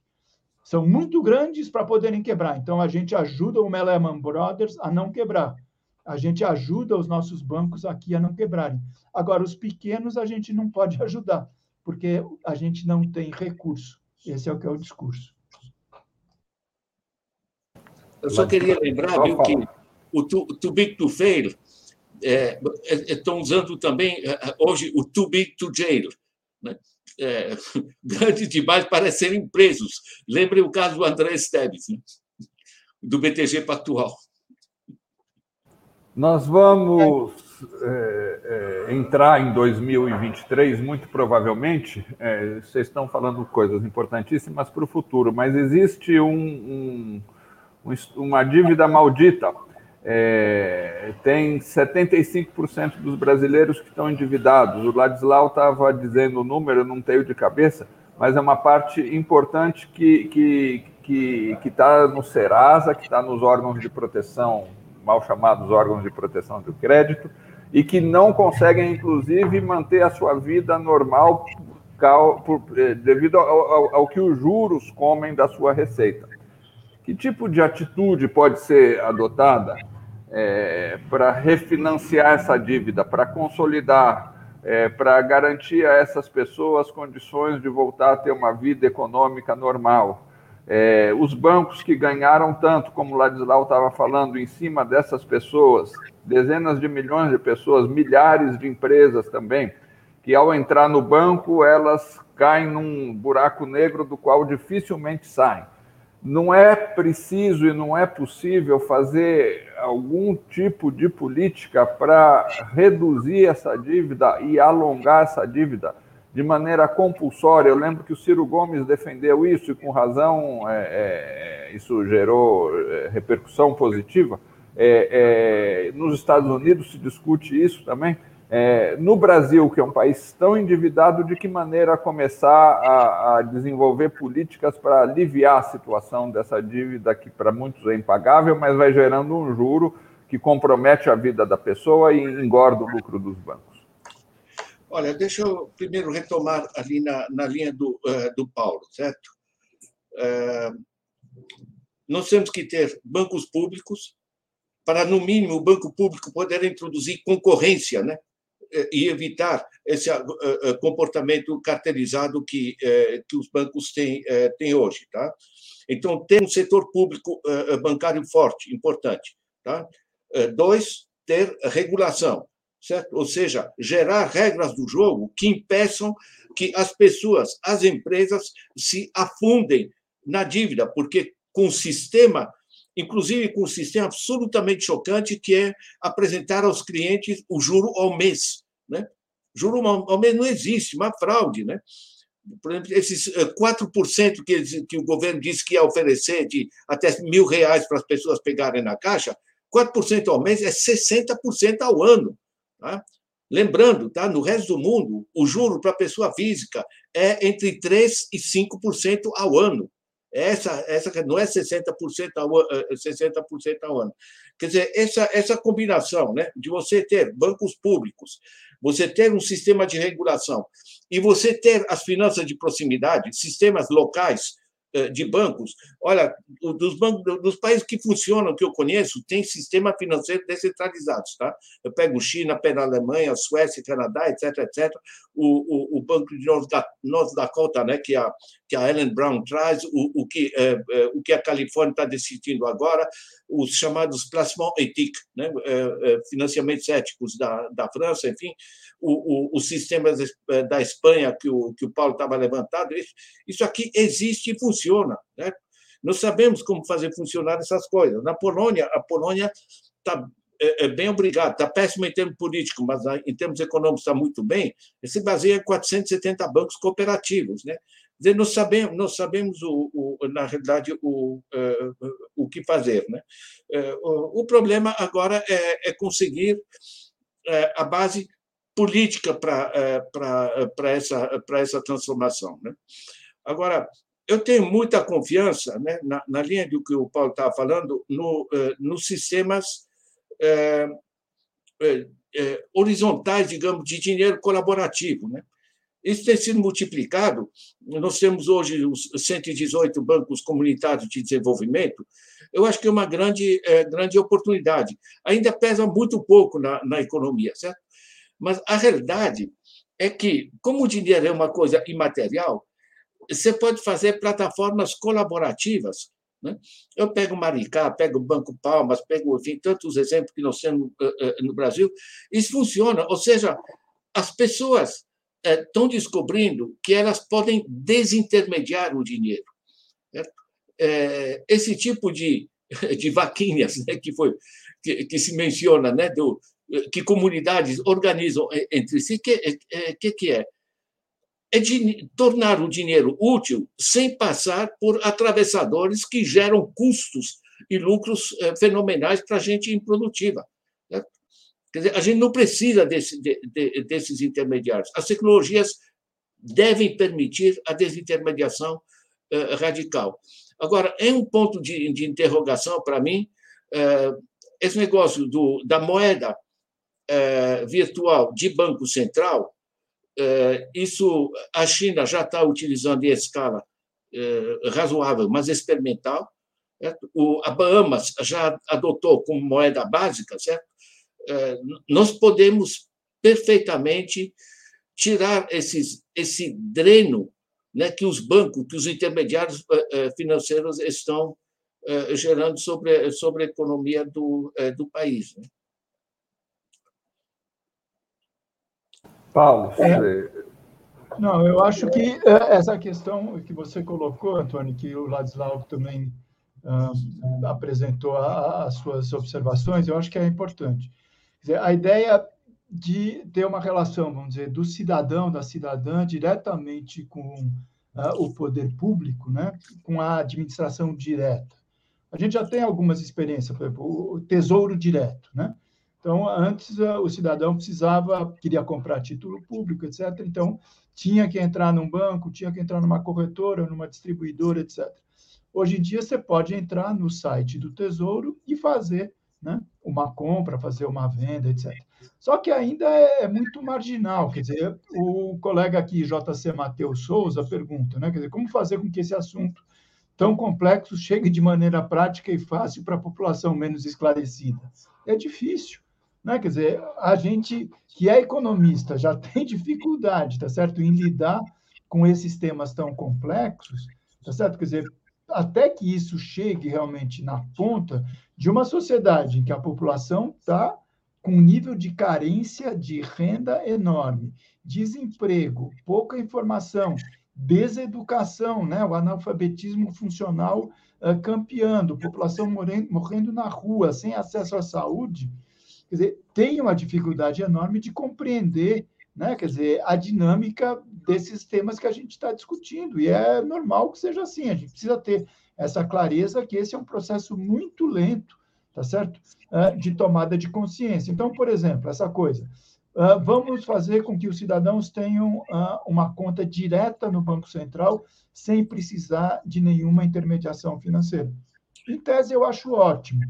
São muito grandes para poderem quebrar. Então a gente ajuda o Lehman Brothers a não quebrar a gente ajuda os nossos bancos aqui a não quebrarem. Agora, os pequenos a gente não pode ajudar, porque a gente não tem recurso. Esse é o que é o discurso. Eu só queria lembrar viu, que o too, too big to fail é, é, estão usando também é, hoje o too big to jail. Né? É, grande demais para serem presos. Lembrem o caso do André Esteves, né? do BTG Pactual. Nós vamos é, é, entrar em 2023, muito provavelmente. É, vocês estão falando coisas importantíssimas para o futuro, mas existe um, um, uma dívida maldita. É, tem 75% dos brasileiros que estão endividados. O Ladislau estava dizendo o número, não tenho de cabeça, mas é uma parte importante que está que, que, que tá no Serasa, que está nos órgãos de proteção mal chamados órgãos de proteção do crédito, e que não conseguem, inclusive, manter a sua vida normal por, eh, devido ao, ao, ao, que os juros comem da sua receita. Que tipo de atitude pode ser adotada é, para refinanciar essa dívida, para consolidar é, para garantir a essas pessoas condições de voltar a ter uma vida econômica normal. É, os bancos que ganharam tanto, como o Ladislau estava falando, em cima dessas pessoas, dezenas de milhões de pessoas, milhares de empresas também, que ao entrar no banco elas caem num buraco negro do qual dificilmente saem não é preciso e não é possível fazer algum tipo de política para reduzir essa dívida e alongar essa dívida de maneira compulsória. Eu lembro que o Ciro Gomes defendeu isso e, com razão, é, é, isso gerou é, repercussão positiva. É, é, nos Estados Unidos se discute isso também. É, no Brasil, que é um país tão endividado, de que maneira começar a, a desenvolver políticas para aliviar a situação dessa dívida que para muitos é impagável, mas vai gerando um juro que compromete a vida da pessoa e engorda o lucro dos bancos? Olha, deixa eu primeiro retomar ali na, na linha do, uh, do Paulo, certo? Uh, nós temos que ter bancos públicos para, no mínimo, o banco público poder introduzir concorrência, né? Eh, e evitar esse eh, eh, comportamento cartelizado que, que os bancos têm, têm hoje. Tá? Então, ter um setor público bancário forte, importante. Tá? Dois, ter regulação, certo? Ou seja, gerar regras do jogo que impeçam que as pessoas, as empresas se afundem na dívida, porque com o sistema inclusive com um sistema absolutamente chocante, que é apresentar aos clientes o juro ao mês. Né? Juro ao mês não existe, uma fraude. Né? Por exemplo, esses 4% eh, que, que o governo disse que ia oferecer de até mil reais para as pessoas pegarem na caixa, 4% ao mês é 60% ao ano. Tá? Lembrando, tá? no resto do mundo, o juro para pessoa física é entre 3% e 5% ao ano. Essa, essa não é 60% ao, 60% eh, ao ano. Quer dizer, essa, essa combinação né, de você ter bancos públicos, você ter um sistema de regulação e você ter as finanças de proximidade, sistemas locais de bancos. Olha, dos bancos dos países que funcionam, que eu conheço, tem sistema financeiro descentralizados, tá? Eu pego China, pego Alemanha, Suécia, Canadá, etc, etc. O, o, o Banco de North Dakota, né, que a que a Ellen Brown traz, o, o que é, o que a Califórnia está decidindo agora, os chamados placements éthiques, né, financiamentos éticos da, da França, enfim, o, o, os sistemas da Espanha que o, que o Paulo estava levantando, isso, isso aqui existe e funciona. Né? Nós sabemos como fazer funcionar essas coisas. Na Polônia, a Polônia está é, é, bem obrigado, está péssimo em termos políticos, mas em termos econômicos está muito bem, se baseia em 470 bancos cooperativos. Né? Dizer, nós sabemos, nós sabemos o, o na realidade, o, uh, o que fazer. Né? Uh, o, problema agora é, é conseguir a base política para essa, essa transformação. Né? Agora, eu tenho muita confiança, né, na, na linha do que o Paulo estava falando, no, nos sistemas horizontais, digamos, de dinheiro colaborativo. Né? Isso tem sido multiplicado. Nós temos hoje os 118 bancos comunitários de desenvolvimento. Eu acho que é uma grande, é, grande oportunidade. Ainda pesa muito pouco na, na economia, certo? Mas a realidade é que, como o dinheiro é uma coisa imaterial, você pode fazer plataformas colaborativas. Né? Eu pego Maricá, pego Banco Palmas, pego enfim, tantos exemplos que nós temos no Brasil. Isso funciona. Ou seja, as pessoas estão descobrindo que elas podem desintermediar o dinheiro. Esse tipo de, de vaquinhas né, que, foi, que, que, se menciona, né, do, que comunidades organizam entre si, que é, que, que é? É de tornar o dinheiro útil sem passar por atravessadores que geram custos e lucros fenomenais para a gente improdutiva. Quer dizer, a gente não precisa desse, de, de, desses intermediários. As tecnologias devem permitir a desintermediação uh, radical. Agora, é um ponto de, de interrogação para mim uh, esse negócio do, da moeda virtual de Banco Central. isso a China já está utilizando em escala razoável, mas experimental. Certo? O, a Bahamas já adotou como moeda básica, certo? Nós podemos perfeitamente tirar esses, esse dreno né, que os bancos, que os intermediários financeiros estão gerando sobre, sobre a economia do, do país. Né? Paulo, é, não, eu acho que é, essa questão que você colocou, Antônio, que o Ladislau também apresentou a, as suas observações, eu acho que é importante. Dizer, a ideia de ter uma relação, vamos dizer, do cidadão, da cidadã, diretamente com uh, o poder público, né, com a administração direta. A gente já tem algumas experiências, por exemplo, o tesouro direto, né? Então, antes o cidadão precisava, queria comprar título público, etc. Então, tinha que entrar num banco, tinha que entrar numa corretora, numa distribuidora, etc. Hoje em dia, você pode entrar no site do Tesouro e fazer né, uma compra, fazer uma venda, etc. Só que ainda é, é muito marginal. Quer dizer, o colega aqui, JC Matheus Souza, pergunta, né, quer dizer, como fazer com que esse assunto tão complexo chegue de maneira prática e fácil para a população menos esclarecida? É difícil. Né? Quer dizer, a gente que é economista já tem dificuldade, tá certo, em lidar com esses temas tão complexos, tá certo? Quer dizer, até que isso chegue realmente na ponta de uma sociedade em que a população está com um nível de carência de renda enorme, desemprego, pouca informação, deseducação, né? o analfabetismo funcional uh, campeando, população morrendo, morrendo na rua, sem acesso à saúde, quer dizer, tem uma dificuldade enorme de compreender, né, quer dizer, a dinâmica desses temas que a gente está discutindo. E é normal que seja assim. A gente precisa ter essa clareza que esse é um processo muito lento, tá certo, uh, de tomada de consciência. Então, por exemplo, essa coisa. Uh, vamos fazer com que os cidadãos tenham uh, uma conta direta no Banco Central sem precisar de nenhuma intermediação financeira. Em tese, eu acho ótimo.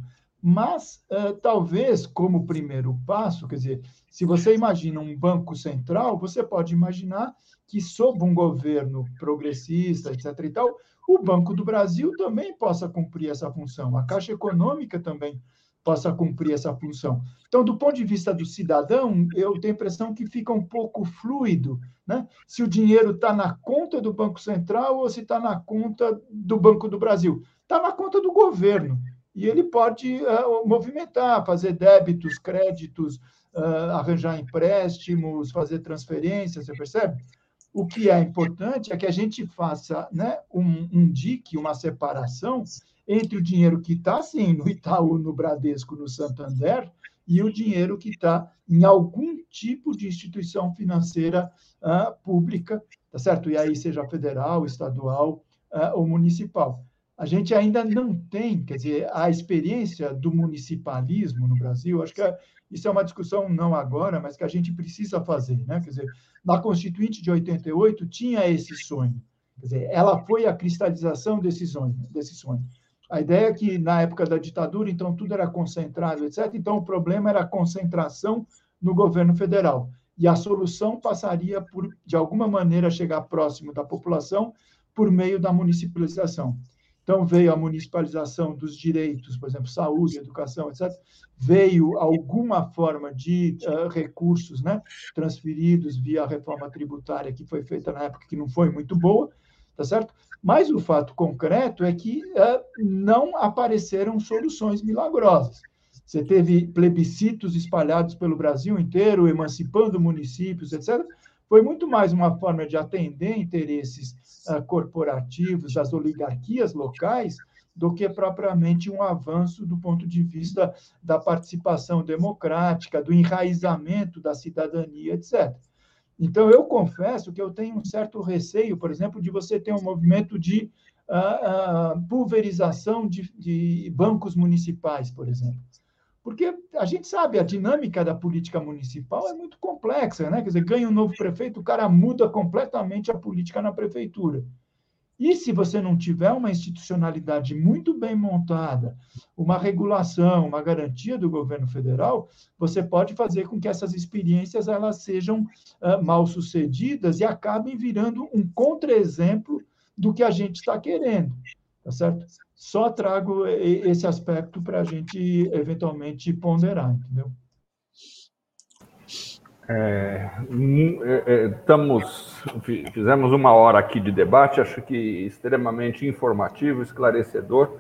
Mas, uh, talvez, como primeiro passo, quer dizer, se você imagina um banco central, você pode imaginar que, sob um governo progressista, etc. e tal, o Banco do Brasil também possa cumprir essa função, a Caixa Econômica também possa cumprir essa função. Então, do ponto de vista do cidadão, eu tenho a impressão que fica um pouco fluido, né? Se o dinheiro está na conta do Banco Central ou se está na conta do Banco do Brasil. Está na conta do governo e ele pode uh, movimentar, fazer débitos, créditos, uh, arranjar empréstimos, fazer transferências, você percebe? O que é importante é que a gente faça né, um, um dique, uma separação entre o dinheiro que está, sim, no Itaú, no Bradesco, no Santander, e o dinheiro que está em algum tipo de instituição financeira uh, pública, tá certo? E aí seja federal, estadual uh, ou municipal a gente ainda não tem, quer dizer, a experiência do municipalismo no Brasil. Acho que é, isso é uma discussão não agora, mas que a gente precisa fazer, né? Quer dizer, na Constituinte de 88 tinha esse sonho. Quer dizer, ela foi a cristalização desse sonho, desse sonho. A ideia é que na época da ditadura, então tudo era concentrado, etc. Então o problema era a concentração no governo federal. E a solução passaria por, de alguma maneira, chegar próximo da população por meio da municipalização. Então, veio a municipalização dos direitos, por exemplo, saúde, educação, etc. Veio alguma forma de uh, recursos né, transferidos via reforma tributária que foi feita na época, que não foi muito boa, tá certo? Mas o fato concreto é que uh, não apareceram soluções milagrosas. Você teve plebiscitos espalhados pelo Brasil inteiro, emancipando municípios, etc foi muito mais uma forma de atender interesses uh, corporativos das oligarquias locais do que propriamente um avanço do ponto de vista da participação democrática, do enraizamento da cidadania, etc. Então, eu confesso que eu tenho um certo receio, por exemplo, de você ter um movimento de uh, uh, pulverização de, de bancos municipais, por exemplo. Porque a gente sabe, a dinâmica da política municipal é muito complexa, né? Quer dizer, ganha um novo prefeito, o cara muda completamente a política na prefeitura. E se você não tiver uma institucionalidade muito bem montada, uma regulação, uma garantia do governo federal, você pode fazer com que essas experiências elas sejam uh, mal sucedidas e acabem virando um contra-exemplo do que a gente está querendo, tá certo? Só trago esse aspecto para a gente eventualmente ponderar, entendeu? É, é, é, estamos, fizemos uma hora aqui de debate, acho que extremamente informativo, esclarecedor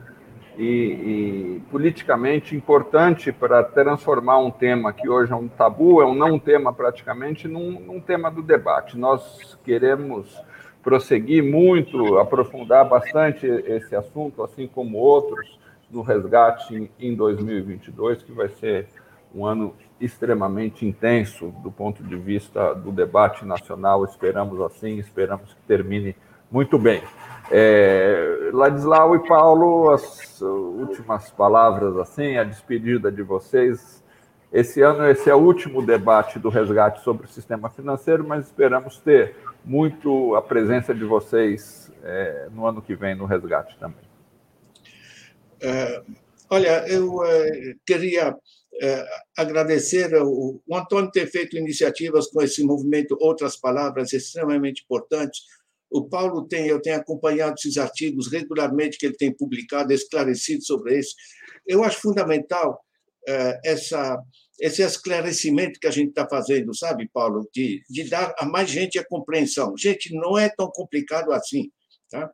e, e politicamente importante para transformar um tema que hoje é um tabu, é um não tema praticamente, num, num tema do debate. Nós queremos prosseguir muito, aprofundar bastante esse assunto, assim como outros, no resgate em 2022, que vai ser um ano extremamente intenso do ponto de vista do debate nacional. Esperamos assim, esperamos que termine muito bem. É, Ladislau e Paulo, as últimas palavras assim, a despedida de vocês. Esse ano esse é o último debate do resgate sobre o sistema financeiro, mas esperamos ter muito a presença de vocês é, no ano que vem no resgate também. É, olha, eu é, queria agradecer o, o Antônio ter feito iniciativas com esse movimento, outras palavras extremamente importantes. O Paulo tem, eu tenho acompanhado esses artigos regularmente que ele tem publicado, esclarecido sobre isso. Eu acho fundamental essa esse esclarecimento que a gente está fazendo, sabe, Paulo, de, de dar a mais gente a compreensão. Gente, não é tão complicado assim. Tá?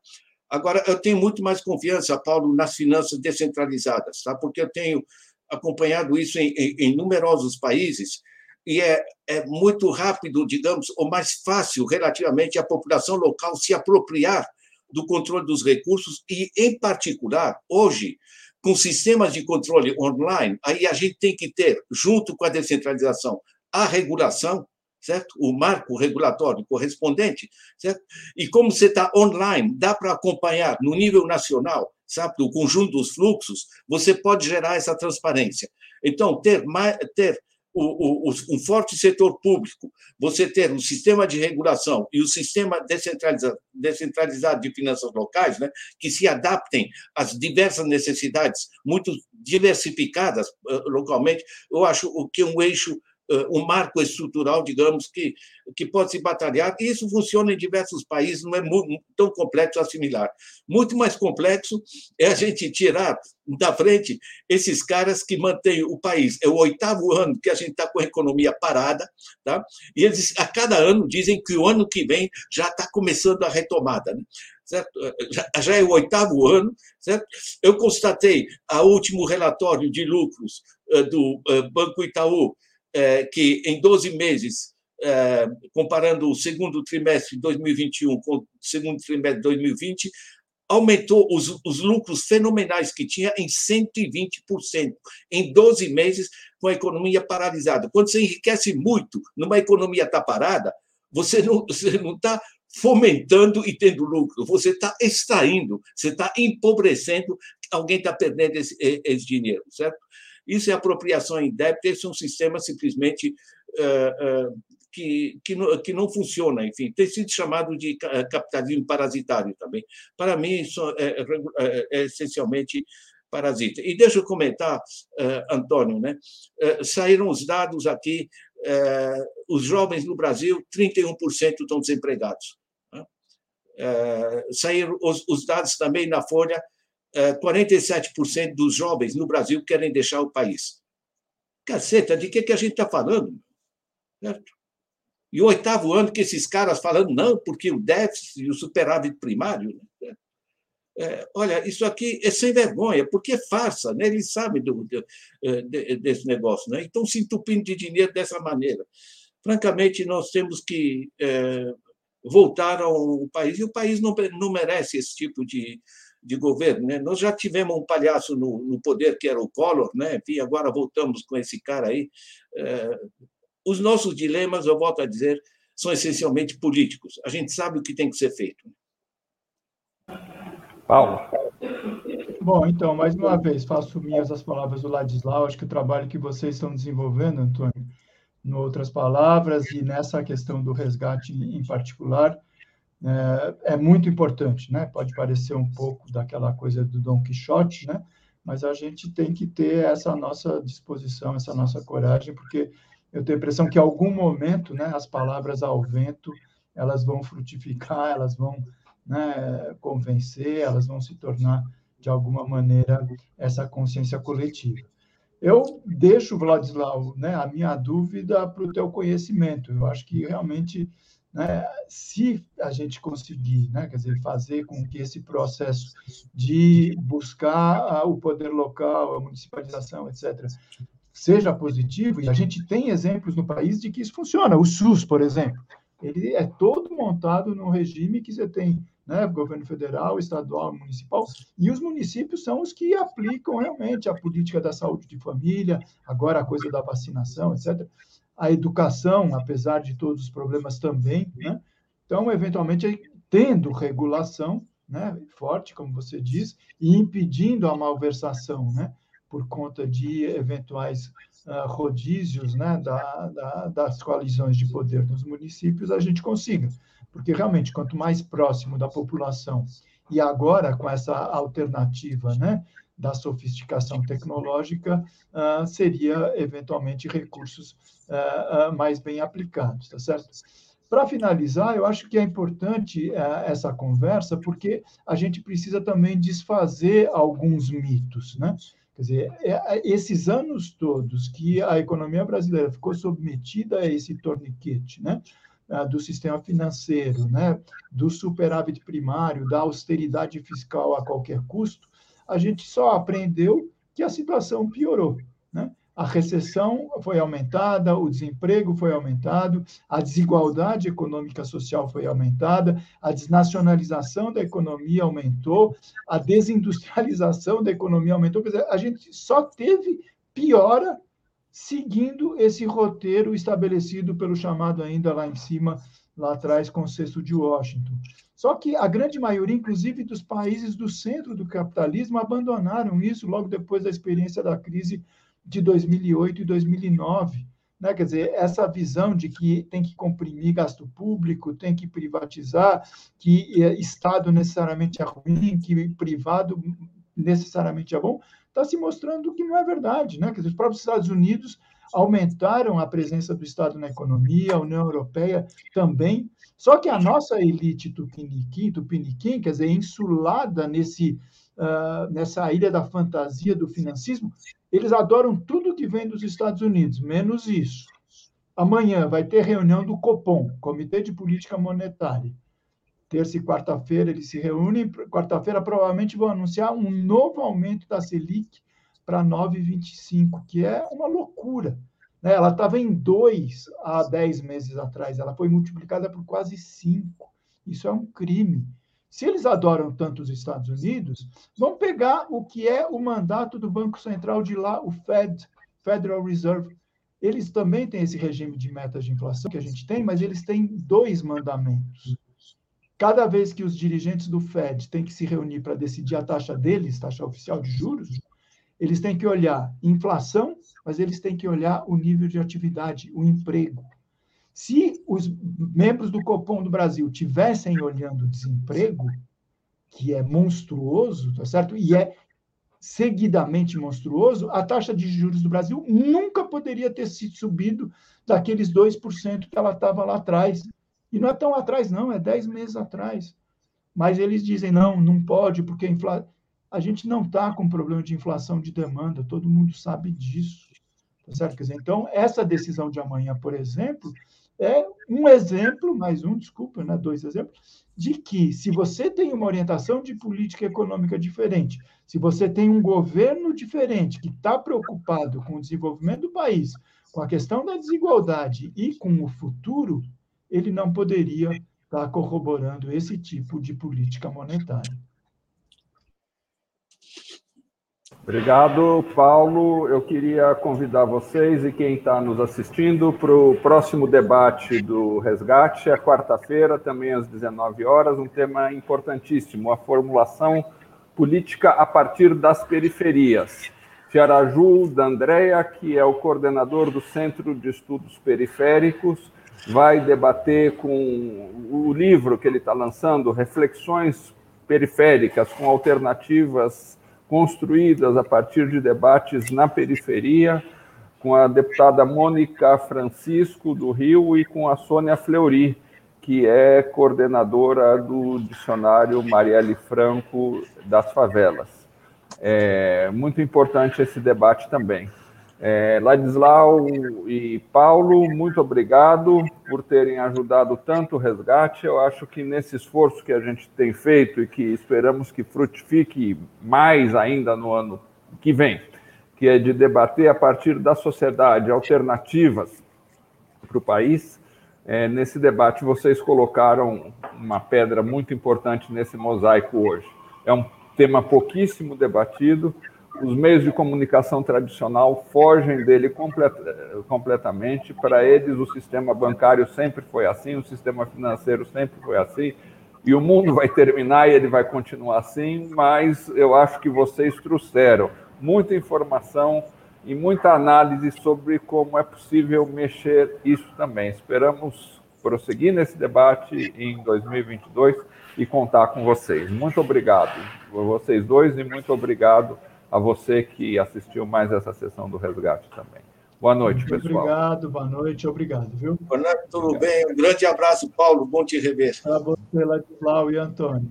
Agora, eu tenho muito mais confiança, Paulo, nas finanças descentralizadas, tá? porque eu tenho acompanhado isso em, em, em numerosos países e é, é muito rápido, digamos, ou mais fácil relativamente a população local se apropriar do controle dos recursos e, em particular, hoje, com sistemas de controle online, aí a gente tem que ter, junto com a descentralização, a regulação, certo? O marco regulatório correspondente, certo? E como você está online, dá para acompanhar no nível nacional, sabe, o conjunto dos fluxos, você pode gerar essa transparência. Então, ter, mais, ter o, o, um forte setor público, você ter um sistema de regulação e um sistema descentralizado, descentralizado de finanças locais, né, que se adaptem às diversas necessidades muito diversificadas uh, localmente, eu acho que um eixo um marco estrutural, digamos, que, que pode se batalhar, e isso funciona em diversos países, não é muito, tão complexo assimilar. Muito mais complexo é a gente tirar da frente esses caras que mantêm o país. É o oitavo ano que a gente está com a economia parada, tá? e eles a cada ano dizem que o ano que vem já está começando a retomada. Né? Certo? Já, é o oitavo ano, certo? Eu constatei a último relatório de lucros do Banco Itaú que em 12 meses, é, comparando o segundo trimestre de 2021 com o segundo trimestre de 2020, aumentou os, os lucros fenomenais que tinha em 120%, em 12 meses, com a economia paralisada. Quando você enriquece muito numa economia está parada, você não você não está fomentando e tendo lucro, você está extraindo, você está empobrecendo, alguém está perdendo esse, esse dinheiro, certo? Isso é apropriação débito, esse é um sistema simplesmente uh, uh, que, que, não, que não funciona, enfim, tem sido chamado de capitalismo parasitário também. Para mim, isso é, é, é essencialmente parasita. E deixa eu comentar, uh, Antônio, né? saíram os dados aqui, os jovens no Brasil, 31% estão desempregados. Né? saíram os, os dados também na Folha, 47% dos jovens no Brasil querem deixar o país. Caceta, de que, que a gente está falando? Certo? E o oitavo ano que esses caras falando, não, porque o déficit e o superávit primário. Né? É, olha, isso aqui é sem vergonha, porque é farsa, né? eles sabem do, é, de, desse negócio, né? então se entupindo de dinheiro dessa maneira. Francamente, nós temos que é, voltar ao país, e o país não, não merece esse tipo de, de governo. Né? Nós já tivemos um palhaço no, no, poder que era o Collor, né? Enfim, agora voltamos com esse cara aí. É, os nossos dilemas, eu volto a dizer, são essencialmente políticos. A gente sabe o que tem que ser feito. Paulo. Bom, então, mais uma vez, faço minhas as palavras do Ladislau. Acho que o trabalho que vocês estão desenvolvendo, Antônio, em outras palavras, e nessa questão do resgate em particular, é, é, muito importante, né? Pode parecer um pouco daquela coisa do Dom Quixote, né? Mas a gente tem que ter essa nossa disposição, essa nossa coragem, porque eu tenho a impressão que em algum momento, né, as palavras ao vento, elas vão frutificar, elas vão né, convencer, elas vão se tornar de alguma maneira essa consciência coletiva. Eu deixo, Vladislau, né, a minha dúvida para o teu conhecimento. Eu acho que realmente, né, se a gente conseguir, né, quer dizer, fazer com que esse processo de buscar o poder local, a municipalização, etc., seja positivo, e a gente tem exemplos no país de que isso funciona. O SUS, por exemplo, ele é todo montado num regime que você tem né, governo federal, estadual, municipal, e os municípios são os que aplicam realmente a política da saúde de família, agora a coisa da vacinação, etc. A educação, apesar de todos os problemas também, né? Então, eventualmente, tendo regulação, né, forte, como você diz, e impedindo a malversação, né, por conta de eventuais uh, rodízios, né, da, da, das coalizões de poder nos municípios, a gente consiga porque realmente, quanto mais próximo da população, e agora com essa alternativa né, da sofisticação tecnológica, uh, seria eventualmente recursos uh, uh, mais bem aplicados, tá certo? Para finalizar, eu acho que é importante essa conversa, porque a gente precisa também desfazer alguns mitos, né? Quer dizer, é, é, esses anos todos que a economia brasileira ficou submetida a esse torniquete, né? Do sistema financeiro, né, do superávit primário, da austeridade fiscal a qualquer custo, a gente só aprendeu que a situação piorou. Né? A recessão foi aumentada, o desemprego foi aumentado, a desigualdade econômica social foi aumentada, a desnacionalização da economia aumentou, a desindustrialização da economia aumentou. Quer dizer, a gente só teve piora seguindo esse roteiro estabelecido pelo chamado ainda lá em cima, lá atrás, Consenso de Washington. Só que a grande maioria, inclusive dos países do centro do capitalismo, abandonaram isso logo depois da experiência da crise de 2008 e 2009. Né? Quer dizer, essa visão de que tem que comprimir gasto público, tem que privatizar, que eh, Estado necessariamente é ruim, que privado necessariamente é bom, está se mostrando que não é verdade. Né? Que os próprios Estados Unidos aumentaram a presença do Estado na economia, a União Europeia também. Só que a nossa elite tupiniquim, tupiniquim quer dizer, insulada nesse, uh, nessa ilha da fantasia do financismo, eles adoram tudo que vem dos Estados Unidos, menos isso. Amanhã vai ter reunião do COPOM, Comitê de Política Monetária terça e quarta-feira eles se reúnem. Quarta-feira provavelmente vão anunciar um novo aumento da Selic para 9,25, que é uma loucura. Né? Ela estava em 2 há 10 meses atrás, ela foi multiplicada por quase 5. Isso é um crime. Se eles adoram tanto os Estados Unidos, vão pegar o que é o mandato do Banco Central de lá, o Fed, Federal Reserve. Eles também têm esse regime de metas de inflação que a gente tem, mas eles têm dois mandamentos cada vez que os dirigentes do Fed têm que se reunir para decidir a taxa deles, taxa oficial de juros, eles têm que olhar inflação, mas eles têm que olhar o nível de atividade, o emprego. Se os membros do Copom do Brasil tivessem olhando o desemprego, que é monstruoso, tá certo? E é seguidamente monstruoso, a taxa de juros do Brasil nunca poderia ter sido subido daqueles 2% que ela estava lá atrás. E não é tão atrás, não, é 10 meses atrás. Mas eles dizem, não, não pode, porque a, infla... a gente não está com problema de inflação de demanda, todo mundo sabe disso. Tá certo? Quer dizer, então, essa decisão de amanhã, por exemplo, é um exemplo, mais um, desculpa, né, dois exemplos, de que se você tem uma orientação de política econômica diferente, se você tem um governo diferente que está preocupado com o desenvolvimento do país, com a questão da desigualdade e com o futuro, ele não poderia estar corroborando esse tipo de política monetária. Obrigado, Paulo. Eu queria convidar vocês e quem está nos assistindo para o próximo debate do Resgate, é quarta-feira, também às 19 horas, um tema importantíssimo, a formulação política a partir das periferias. Tiaraju Andrea, que é o coordenador do Centro de Estudos Periféricos, vai debater com o livro que ele está lançando, Reflexões Periféricas, com alternativas construídas a partir de debates na periferia, com a deputada Mônica Francisco, do Rio, e com a Sônia Fleury, que é coordenadora do dicionário Marielle Franco das Favelas. É muito importante esse debate também. É, Ladislau e Paulo, muito obrigado por terem ajudado tanto o resgate. Eu acho que nesse esforço que a gente tem feito e que esperamos que frutifique mais ainda no ano que vem, que é de debater a partir da sociedade alternativas para o país, é, nesse debate vocês colocaram uma pedra muito importante nesse mosaico hoje. É um tema pouquíssimo debatido os meios de comunicação tradicional fogem dele complet, completamente. Para eles, o sistema bancário sempre foi assim, o sistema financeiro sempre foi assim, e o mundo vai terminar e ele vai continuar assim, mas eu acho que vocês trouxeram muita informação e muita análise sobre como é possível mexer isso também. Esperamos prosseguir nesse debate em 2022 e contar com vocês. Muito obrigado vocês dois e muito obrigado a você que assistiu mais essa sessão do resgate também. Boa noite, Muito pessoal. Obrigado, boa noite, obrigado, viu? Boa noite, tudo obrigado. bem? Um grande abraço, Paulo, bom te rever. Para você, Ladislau e Antônio.